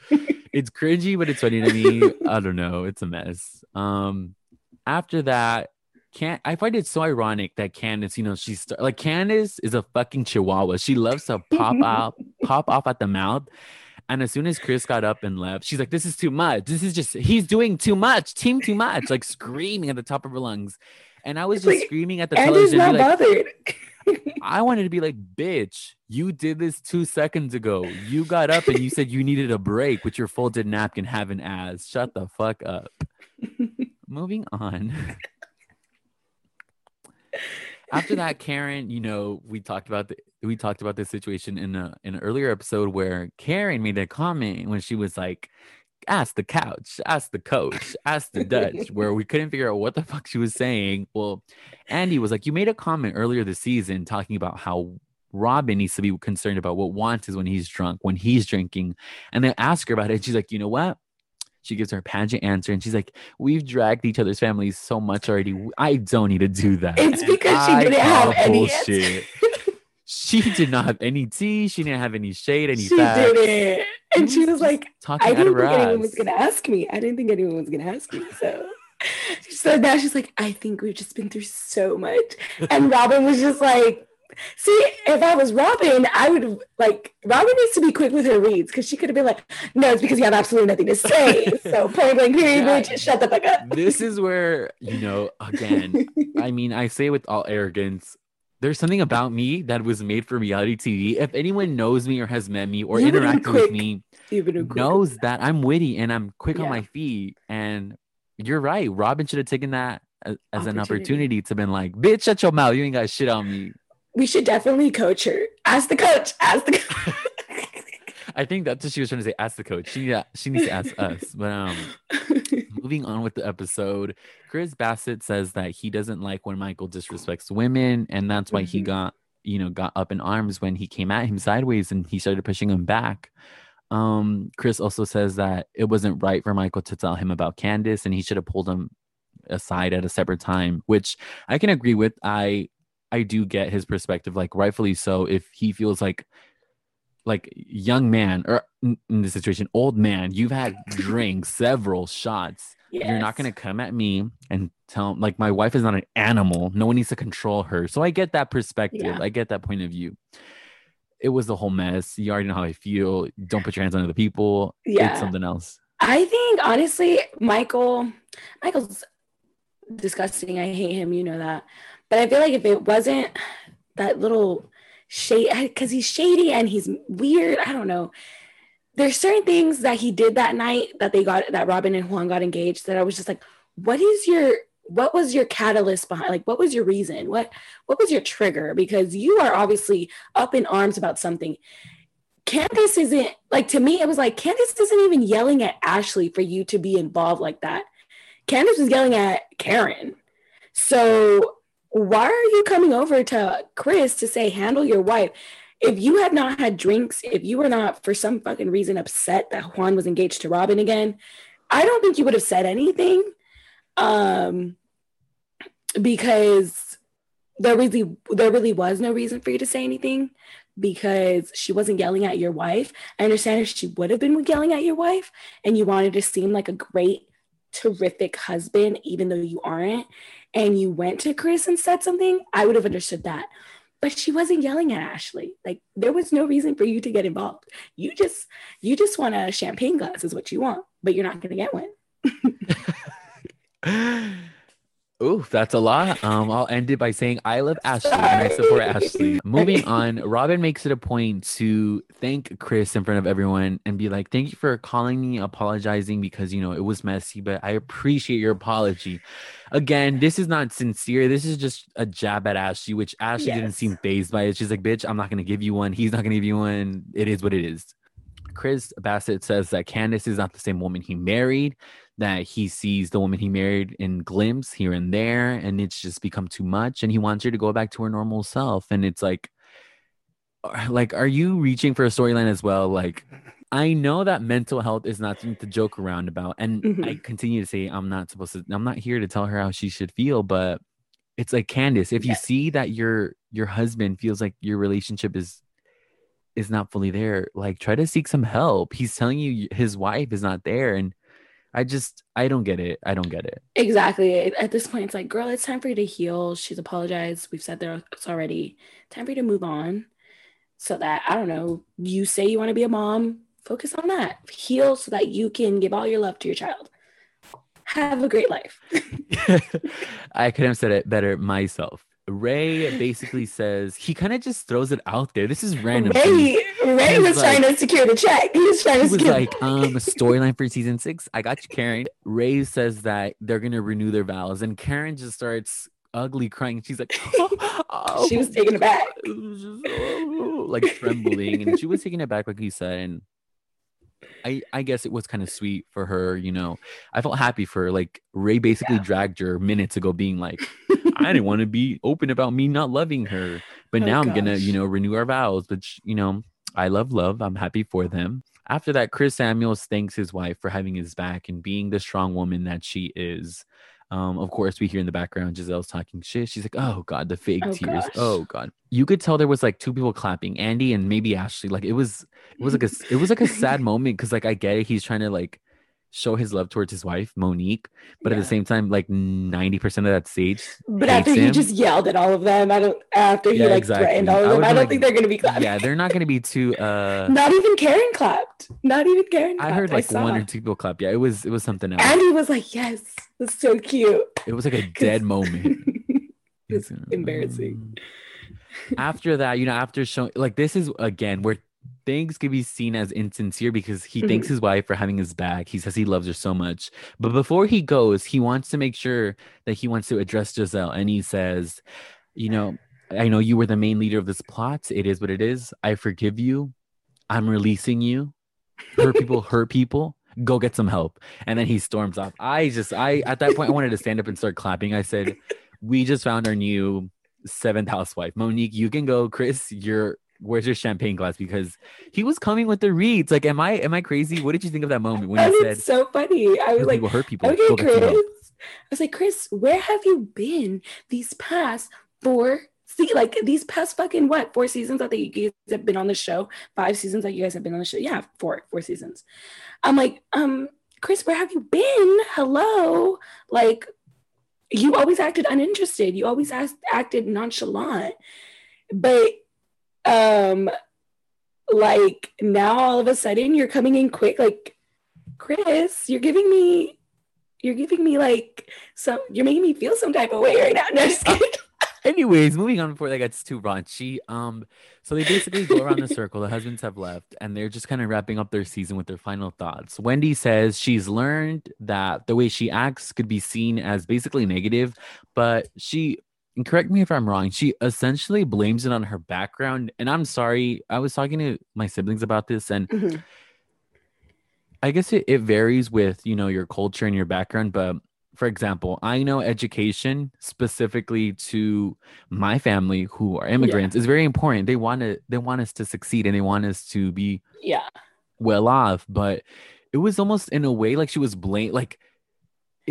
it's cringy, but it's funny to me. I don't know. It's a mess. Um, after that, can't I find it so ironic that Candiace, you know, she's like Candiace is a fucking chihuahua. She loves to pop out, pop off at the mouth. And as soon as Chris got up and left, she's like, This is too much. This is just he's doing too much, team too much, like screaming at the top of her lungs. And I was just like, screaming at the television. Not like, bothered. I wanted to be like, bitch, you did this two seconds ago. You got up and you said you needed a break with your folded napkin having ass. Shut the fuck up. Moving on after that, Karen, you know, we talked about the we talked about this situation in a in an earlier episode where Karen made a comment when she was like, ask the couch, ask the coach, ask the Dutch, where we couldn't figure out what the fuck she was saying. Well, Andy was like, You made a comment earlier this season talking about how Robyn needs to be concerned about what Juan's is when he's drunk, when he's drinking. And then ask her about it. she's like, you know what? She gives her a pageant answer and she's like, We've dragged each other's families so much already. I don't need to do that. It's because she didn't have any she did not have any tea. She didn't have any shade, any She facts. didn't. And she was like, I didn't think anyone was going to ask me. I didn't think anyone was going to ask me. So. So now she's like, I think we've just been through so much. And Robyn was just like, See, if I was Robyn, I would like Robyn needs to be quick with her reads because she could have been like, "No, it's because you have absolutely nothing to say." so point blank, period, yeah. bitch, shut the fuck up. This is where you know, again, I mean, I say with all arrogance, there's something about me that was made for reality TV. If anyone knows me or has met me or You've interacted with me, knows that I'm witty and I'm quick yeah. on my feet. And you're right, Robyn should have taken that as, as an opportunity to been like, "Bitch, shut your mouth. You ain't got shit on me." We should definitely coach her. Ask the coach. Ask the coach. I think that's what she was trying to say. Ask the coach. She yeah, she needs to ask us. But um, moving on with the episode, Chris Bassett says that he doesn't like when Michael disrespects women, and that's why mm-hmm. he got you know got up in arms when he came at him sideways and he started pushing him back. Um, Chris also says that it wasn't right for Michael to tell him about Candiace, and he should have pulled him aside at a separate time, which I can agree with. I I do get his perspective, like rightfully so. If he feels like like young man or in this situation, old man, you've had drinks, several shots. Yes. You're not gonna come at me and tell like my wife is not an animal. No one needs to control her. So I get that perspective. Yeah. I get that point of view. It was the whole mess. You already know how I feel. Don't put your hands on other people. Yeah. It's something else. I think honestly, Michael, Michael's disgusting. I hate him. You know that. But I feel like if it wasn't that little shade, because he's shady and he's weird, I don't know. There's certain things that he did that night that they got, that Robyn and Juan got engaged, that I was just like, what is your, what was your catalyst behind like what was your reason? What what was your trigger? Because you are obviously up in arms about something. Candiace isn't like to me it was like candiace isn't even yelling at ashley for you to be involved like that. Candiace was yelling at karen. So why are you coming over to Chris to say handle your wife? If you had not had drinks, if you were not for some fucking reason upset that Juan was engaged to Robyn again, I don't think you would have said anything. Um because there really there really was no reason for you to say anything because she wasn't yelling at your wife. I understand if she would have been yelling at your wife and you wanted to seem like a great, terrific husband, even though you aren't, and you went to Chris and said something, I would have understood that. But she wasn't yelling at Ashley. Like there was no reason for you to get involved. You just you just want a champagne glass is what you want, but you're not gonna get one. Ooh, that's a lot. Um, I'll end it by saying I love Ashley and I support Ashley. Moving on, Robyn makes it a point to thank Chris in front of everyone and be like, "Thank you for calling me, apologizing because you know it was messy, but I appreciate your apology." Again, this is not sincere. This is just a jab at Ashley, which Ashley yes. didn't seem phased by it. She's like, "Bitch, I'm not gonna give you one. He's not gonna give you one. It is what it is." Chris Bassett says that Candiace is not the same woman he married that he sees the woman he married in glimpse here and there and it's just become too much and he wants her to go back to her normal self and it's like uh, like are you reaching for a storyline as well? Like i know that mental health is not something to joke around about and mm-hmm. i continue to say i'm not supposed to i'm not here to tell her how she should feel but it's like candiace if you see that your your husband feels like your relationship is is not fully there like try to seek some help. He's telling you his wife is not there and I just I don't get it. I don't get it. Exactly. At this point, it's like, girl, it's time for you to heal. She's apologized. We've said this already. Time for you to move on. So that I don't know, you say you want to be a mom, focus on that. Heal so that you can give all your love to your child. Have a great life. I could have said it better myself. Ray basically says he kind of just throws it out there. This is random. Ray, Ray was like, trying to secure the check. He was trying to. Was like, um, storyline for season six. I got you, Karen. Ray says that they're gonna renew their vows, and Karen just starts ugly crying. She's like, oh, she was taken aback, like trembling, and she was taking it back, like you said, and I I guess it was kind of sweet for her, you know. I felt happy for her. Like Ray basically yeah. dragged her minutes ago, being like, I didn't want to be open about me not loving her, but oh, now gosh. I'm gonna, you know, renew our vows. But you know, I love love. I'm happy for them. After that, Chris Samuels thanks his wife for having his back and being the strong woman that she is. Um, of course, we hear in the background Gizelle's talking shit. She's like, "Oh God, the fake oh, tears. Gosh. Oh God." You could tell there was like two people clapping, Andy and maybe Ashley. Like it was, it was like a, it was like a sad moment because like I get it. He's trying to like show his love towards his wife Monique, but yeah. at the same time, like ninety percent of that stage. But after he just yelled at all of them, I don't. After he yeah, like exactly. threatened all of them, I, I don't like, think they're gonna be clapping. Yeah, they're not gonna be too. uh Not even Karen clapped. Not even Karen. Clapped. I heard like I one or two people clap. Yeah, it was it was something else. And he was like, "Yes, that's so cute." It was like a dead moment. it's embarrassing. After that, you know, after showing like this is again where things could be seen as insincere because he mm-hmm. thanks his wife for having his back. He says he loves her so much. But before he goes, he wants to make sure that he wants to address Gizelle. And he says, You know, I know you were the main leader of this plot. It is what it is. I forgive you. I'm releasing you. Hurt people, hurt people. Go get some help. And then he storms off. I just, I, at that point, I wanted to stand up and start clapping. I said, We just found our new seventh housewife. Monique, you can go. Chris, you're where's your champagne glass? Because he was coming with the reads. Like, am I am I crazy? What did you think of that moment when he said so funny? I was like, people hurt people. Okay, Chris. I was like, Chris, where have you been these past four see like these past fucking what four seasons that you guys have been on the show five seasons that you guys have been on the show yeah four four seasons i'm like um chris where have you been hello like you always acted uninterested you always asked, acted nonchalant but um like now all of a sudden you're coming in quick like chris you're giving me you're giving me like some you're making me feel some type of way right now. No just kidding. anyways moving on before that gets too raunchy um so they basically go around the circle the husbands have left and they're just kind of wrapping up their season with their final thoughts. Wendy says she's learned that the way she acts could be seen as basically negative but she and correct me if I'm wrong, she essentially blames it on her background. And I'm sorry, I was talking to my siblings about this, and mm-hmm. I guess it, it varies with you know your culture and your background, but for example, I know education specifically to my family who are immigrants is very important. They want to they want us to succeed and they want us to be Yeah. well off, but it was almost in a way like she was blame like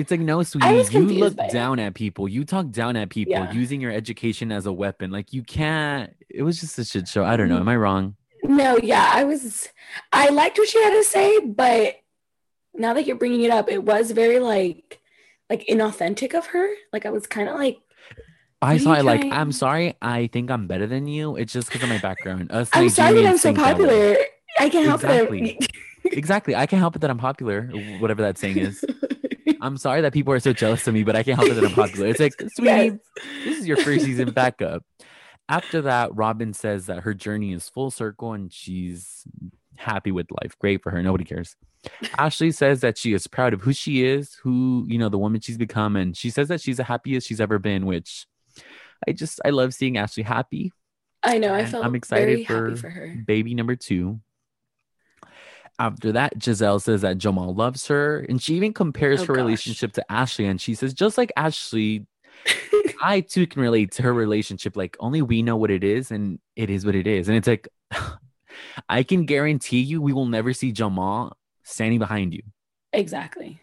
it's like no sweetie, you confused look down at people, you talk down at people Yeah. using your education as a weapon. Like you can't it was just a shit show. I don't know. Am I wrong? No, yeah, I was. I liked what she had to say, but now that you're bringing it up, it was very like, like inauthentic of her. Like I was kind of like, I saw it like I'm sorry, I think I'm better than you. It's just because of my background. Us I'm sorry that I'm so think that way. popular. I can't help Exactly. it. Exactly. I can't help it that I'm popular, whatever that saying is. I'm sorry that people are so jealous of me, but I can't help it that I'm popular. It's like, sweetie, this is your first season backup. After that, Robyn says that her journey is full circle and she's happy with life. Great for her. Nobody cares. Ashley says that she is proud of who she is, who, you know, the woman she's become. And she says that she's the happiest she's ever been, which I just, I love seeing Ashley happy. I know. I And felt I'm excited for, happy for her. baby number two. After that, Gizelle says that Jamal loves her, and she even compares Oh, her gosh. relationship to Ashley. And she says, just like Ashley, I too can relate to her relationship. Like, only we know what it is, and it is what it is. And it's like, I can guarantee you, we will never see Jamal standing behind you. Exactly.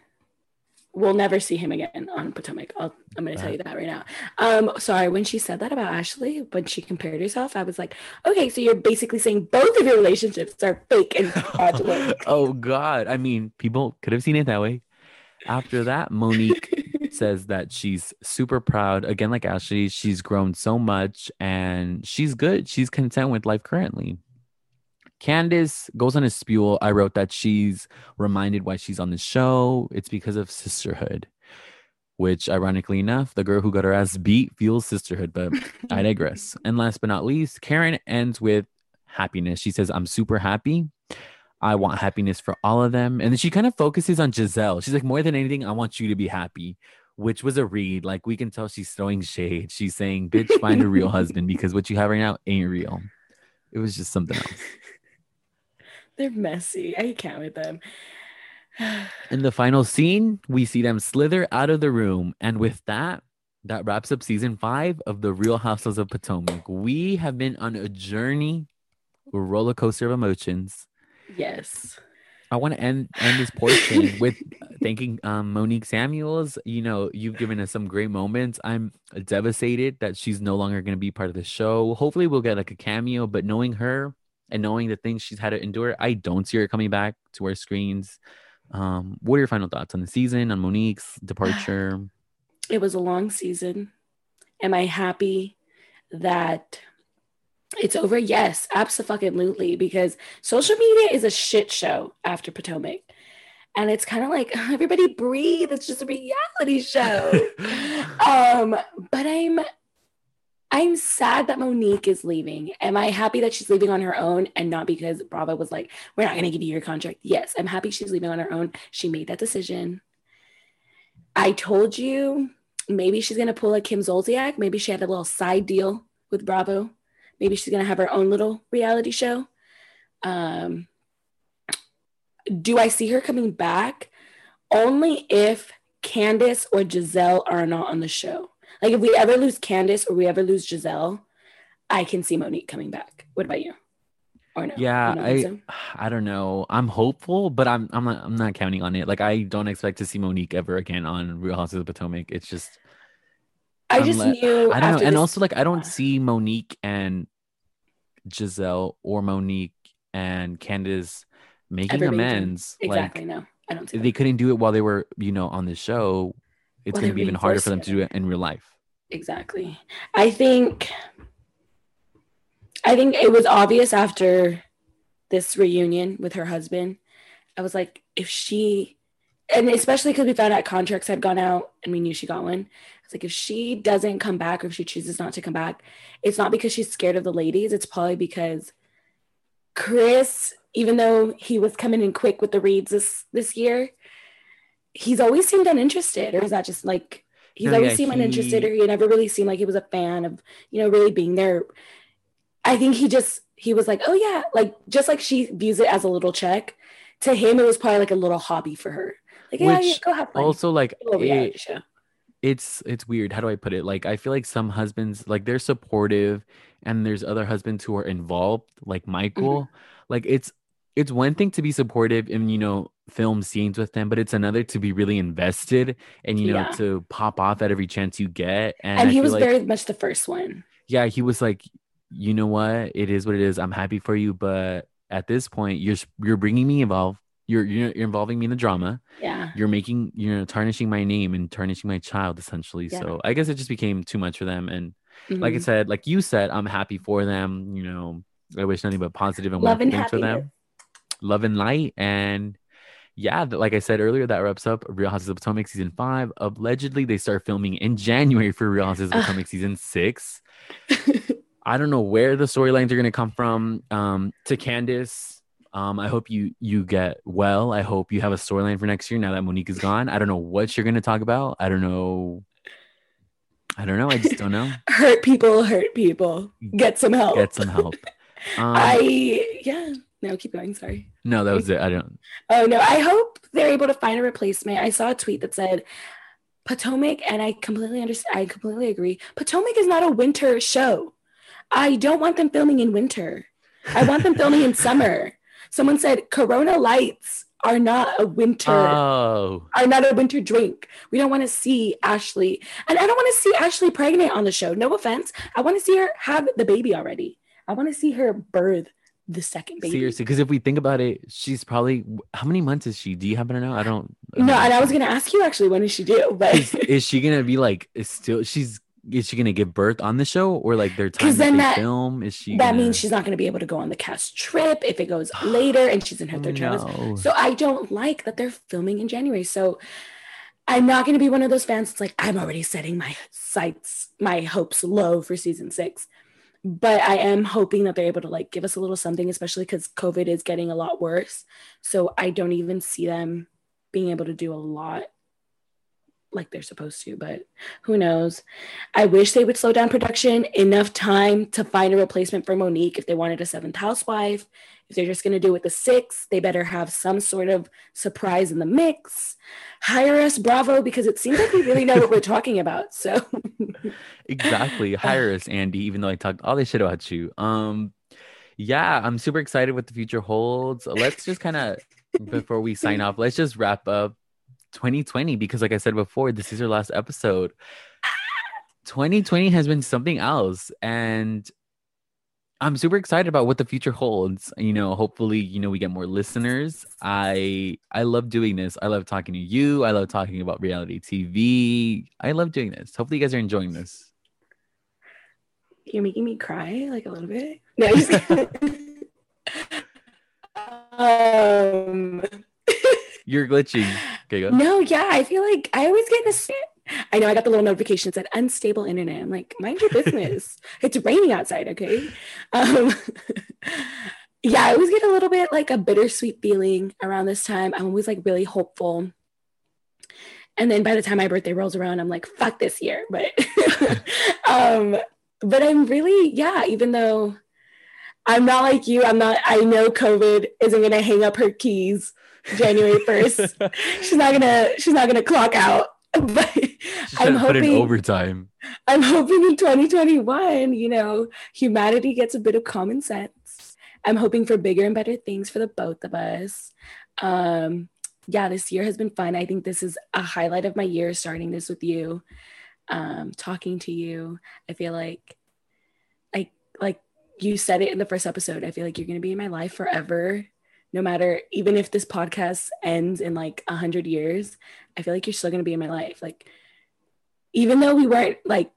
We'll never see him again on Potomac. I'll, I'm going to tell you that right now. Um, sorry, when she said that about Ashley, when she compared herself, I was like, okay, so you're basically saying both of your relationships are fake and fraudulent. oh God! I mean, people could have seen it that way. After that, Monique says that she's super proud. Again, like Ashley, she's grown so much and she's good. She's content with life currently. Candiace goes on a spew. I wrote that she's reminded why she's on the show. It's because of sisterhood, which, ironically enough, the girl who got her ass beat feels sisterhood, but I digress. And last but not least, Karen ends with happiness. She says, I'm super happy. I want happiness for all of them. And then she kind of focuses on Gizelle. She's like, more than anything, I want you to be happy, which was a read. Like, we can tell she's throwing shade. She's saying, bitch, find a real husband because what you have right now ain't real. It was just something else. They're messy. I can't with them. In the final scene, we see them slither out of the room. And with that, that wraps up season five of The Real Housewives of Potomac. We have been on a journey, a roller coaster of emotions. yes. I want to end end this portion with thanking um, Monique Samuels. You know, you've given us some great moments. I'm devastated that she's no longer going to be part of the show. Hopefully, we'll get like a cameo. But knowing her and knowing the things she's had to endure, I don't see her coming back to our screens. Um, what are your final thoughts on the season, on Monique's departure? It was a long season. Am I happy that it's over? Yes, absolutely. Because social media is a shit show after Potomac. And it's kind of like everybody breathe. It's just a reality show. um, but I'm I'm sad that Monique is leaving. Am I happy that she's leaving on her own and not because Bravo was like, we're not gonna give you your contract? Yes, I'm happy she's leaving on her own. She made that decision. I told you maybe she's gonna pull a Kim Zolciak. Maybe she had a little side deal with Bravo. Maybe she's gonna have her own little reality show. Um, do I see her coming back? Only if Candiace or Gizelle are not on the show. Like if we ever lose Candiace or we ever lose Gizelle, I can see Monique coming back. What about you? Or no? Yeah, You don't think I so? I don't know. I'm hopeful, but I'm I'm not I'm not counting on it. Like I don't expect to see Monique ever again on Real Houses of Potomac. It's just I just knew. I don't know. after And also like I don't see Monique and Gizelle or Monique and Candiace making amends. exactly. no, I don't see. Like that. they couldn't do it while they were, you know, on the show. It's Well, gonna be even harder for them to do it in real life. Exactly. I think I think it was obvious after this reunion with her husband. I was like, if she and especially because we found out contracts had gone out and we knew she got one. It's like, if she doesn't come back or if she chooses not to come back, it's not because she's scared of the ladies. It's probably because Chris, even though he was coming in quick with the reads this this year, he's always seemed uninterested. Or is that just like he's No, always yeah, seemed uninterested, or he never really seemed like he was a fan of, you know, really being there. I think he just he was like, oh yeah, like just like she views it as a little check. To him, it was probably like a little hobby for her. Like, yeah, yeah, go have fun. Also, like it- it's it's weird. How do I put it? Like I feel like some husbands like they're supportive, and there's other husbands who are involved, like Michael. Mm-hmm. Like it's it's one thing to be supportive and you know film scenes with them, but it's another to be really invested and you know Yeah. to pop off at every chance you get. And, And he was like, very much the first one. yeah, he was like, you know what, it is what it is. I'm happy for you, but at this point, you're you're bringing me involved. You're you're, you're involving me in the drama Yeah. you're making you're tarnishing my name and tarnishing my child essentially Yeah. so i guess it just became too much for them and like i Mhm. said like you said i'm happy for them you know i wish nothing but positive and Love and things for them love and light and yeah like i said earlier that wraps up real houses of potomac season five allegedly they start filming in january for real houses of potomac season six I don't know where the storylines are going to come from. Um, to Candiace, um, I hope you you get well. I hope you have a storyline for next year now that Monique is gone. I don't know what you're going to talk about. I don't know. I don't know. I just don't know. hurt people, hurt people. Get some help. Get some help. Um, I yeah. No, keep going. Sorry. no, that was it. I don't. Oh no, I hope they're able to find a replacement. I saw a tweet that said Potomac, and I completely understand. I completely agree. Potomac is not a winter show. I don't want them filming in winter. I want them filming in summer. Someone said Corona lights are not a winter Oh, are not a winter drink. We don't want to see Ashley, and I don't want to see Ashley pregnant on the show. No offense. I want to see her have the baby already. I want to see her birth the second baby. seriously. Because if we think about it, she's probably how many months is she? Do you happen to know? I don't. No, and I was gonna ask you actually when does she do, but is, is she gonna be like is still she's is she gonna give birth on the show or like their time that then that- film is she that gonna... means she's not gonna be able to go on the cast trip if it goes later and she's in her third trimester. no. So I don't like that they're filming in January. So I'm not going to be one of those fans It's like, I'm already setting my sights, my hopes low for season six. But I am hoping that they're able to like give us a little something, especially because COVID is getting a lot worse. So I don't even see them being able to do a lot like they're supposed to, but who knows? I wish they would slow down production enough time to find a replacement for Monique if they wanted a seventh housewife. If they're just going to do it the six, they better have some sort of surprise in the mix. Hire us, Bravo, because it seems like we really know what we're talking about. So, exactly. Hire us andy even though i talked all this shit about you. Um yeah i'm super excited what the future holds. Let's just kind of before we sign off let's just wrap up 2020 because like i said before this is our last episode. 2020 has been something else and i'm super excited about what the future holds you know hopefully you know we get more listeners. I i love doing this. I love talking to you. I love talking about reality tv i love doing this. Hopefully you guys are enjoying this. You're making me cry like a little bit. No, just um, You're glitching. Okay, go. no, yeah, I feel like I always get in a I know I got the little notification that said unstable internet. I'm like, mind your business. it's raining outside, okay? Um, yeah, I always get a little bit like a bittersweet feeling around this time. I'm always like really hopeful. And then by the time my birthday rolls around, I'm like, fuck this year. But um, but I'm really, yeah, even though I'm not like you, I'm not, I know COVID isn't gonna hang up her keys January 1st. she's not gonna, she's not gonna clock out. But I'm to put in hoping- overtime. I'm hoping in 2021, you know, humanity gets a bit of common sense. I'm hoping for bigger and better things for the both of us. Um, yeah, this year has been fun. I think this is a highlight of my year starting this with you, um, talking to you. I feel like, like, like you said it in the first episode. I feel like you're gonna be in my life forever, no matter even if this podcast ends in like a hundred years. I feel like you're still gonna be in my life. Like, even though we weren't like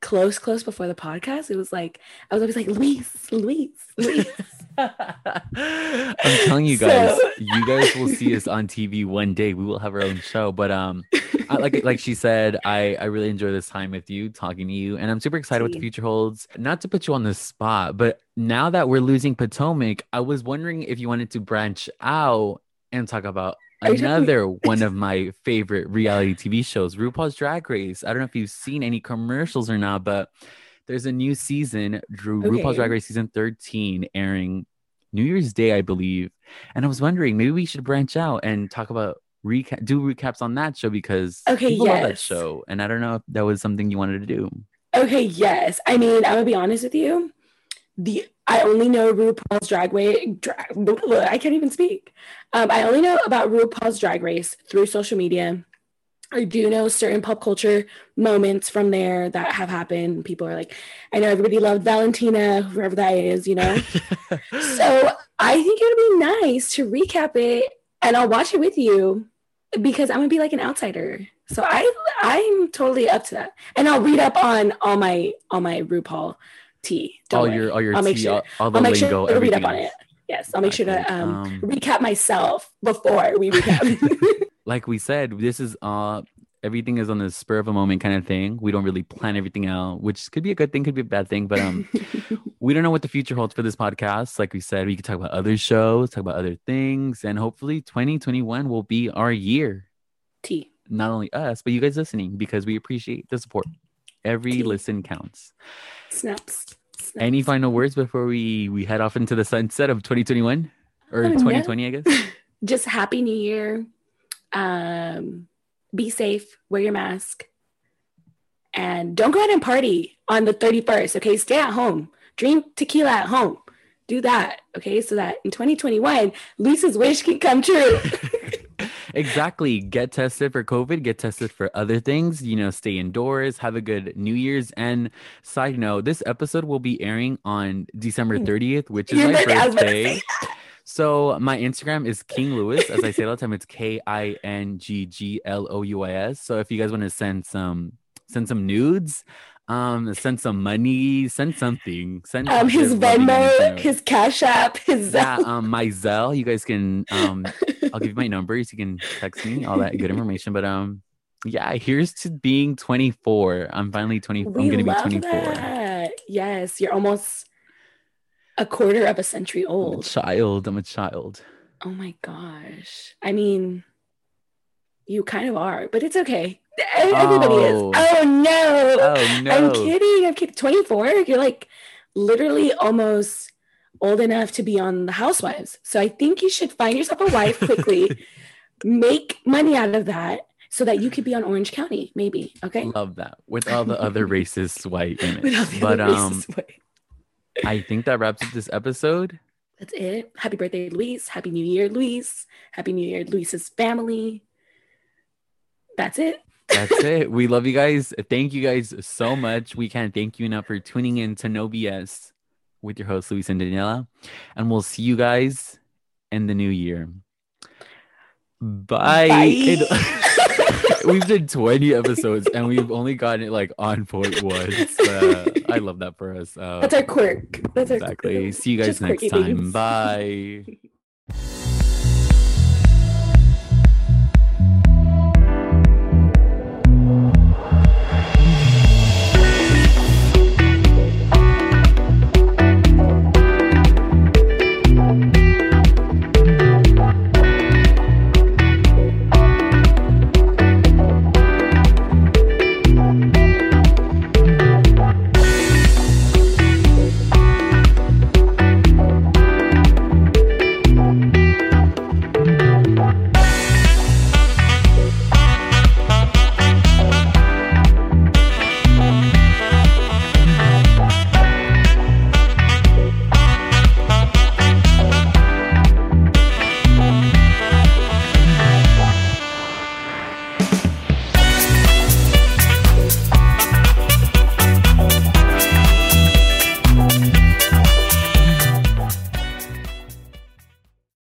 close, close before the podcast, it was like I was always like Luis, Luis, Luis. I'm telling you guys, So- you guys will see us on TV one day. We will have our own show. But um, I, like like she said, I I really enjoy this time with you, talking to you, and I'm super excited what the future holds. Not to put you on the spot, but now that we're losing Potomac, I was wondering if you wanted to branch out and talk about Are you talking- another one of my favorite reality TV shows, RuPaul's Drag Race. I don't know if you've seen any commercials or not, but there's a new season, Drew RuPaul's Drag Race season 13, airing New Year's Day, I believe. And I was wondering, maybe we should branch out and talk about recap do recaps on that show because Okay, people love that show, and I don't know if that was something you wanted to do. Okay, yes. I mean, I'm gonna be honest with you. The I only know RuPaul's Drag Race. Drag, I can't even speak. Um, I only know about RuPaul's Drag Race through social media. I do know certain pop culture moments from there that have happened. People are like, I know everybody loved Valentina, whoever that is, you know. so I think it would be nice to recap it, and I'll watch it with you because I'm gonna be like an outsider. So I I'm totally up to that, and I'll read up on all my all my RuPaul tea. Don't all worry. your all your I'll make tea, sure- all, all the I'll make lingo, sure to read up on it. Yes, I'll make sure to um, Um, recap myself before we recap. like we said, this is uh everything is on the spur of a moment kind of thing. We don't really plan everything out, which could be a good thing, could be a bad thing, but um we don't know what the future holds for this podcast. Like we said, we could talk about other shows, talk about other things, and hopefully 2021 will be our year. T. Not only us, but you guys listening because we appreciate the support. Every Tea. listen counts. Snaps. Snaps. Any final words before we we head off into the sunset of 2021 or Oh, no. 2020, I guess? Just happy new year. Um, be safe, wear your mask, and don't go out and party on the 31st. Okay, stay at home, drink tequila at home. Do that, okay, so that in 2021, Lisa's wish can come true. exactly. Get tested for COVID, get tested for other things, you know, stay indoors, have a good New Year's. And side note, this episode will be airing on December 30th, which is Your my birthday, I was about to birthday. So my Instagram is King Lewis. As I say all the time, it's K I N G G L O U I S. So if you guys want to send some send some nudes, um, send some money, send something. Send um, his Venmo, his Cash App, his yeah, um, my Zelle. You guys can um I'll give you my numbers. You can text me all that good information. But um, yeah, here's to being 24. I'm finally 20. I'm gonna be love 24. that. Yes, you're almost a quarter of a century I'm a old. child. I'm a child. Oh my gosh. I mean, you kind of are, but it's okay. Everybody Oh. is. Oh no. Oh no! I'm kidding. I'm kidding. 24. You're like literally almost old enough to be on the housewives. So I think you should find yourself a wife quickly, make money out of that so that you could be on Orange County, maybe. Okay. Love that with all the other racist white women. But um, way. I think that wraps up this episode. That's it. Happy birthday, Luis. Happy New Year, Luis. Happy New Year, Luis's family. That's it. That's it. We love you guys. Thank you guys so much. We can't thank you enough for tuning in to No BS with your host Luis and Daniela, and we'll see you guys in the new year. Bye. Bye. we've done 20 episodes and we've only gotten it like on point once. Uh, I love that for us. Uh, That's our quirk. That's our exactly. See you guys just next time. Bye.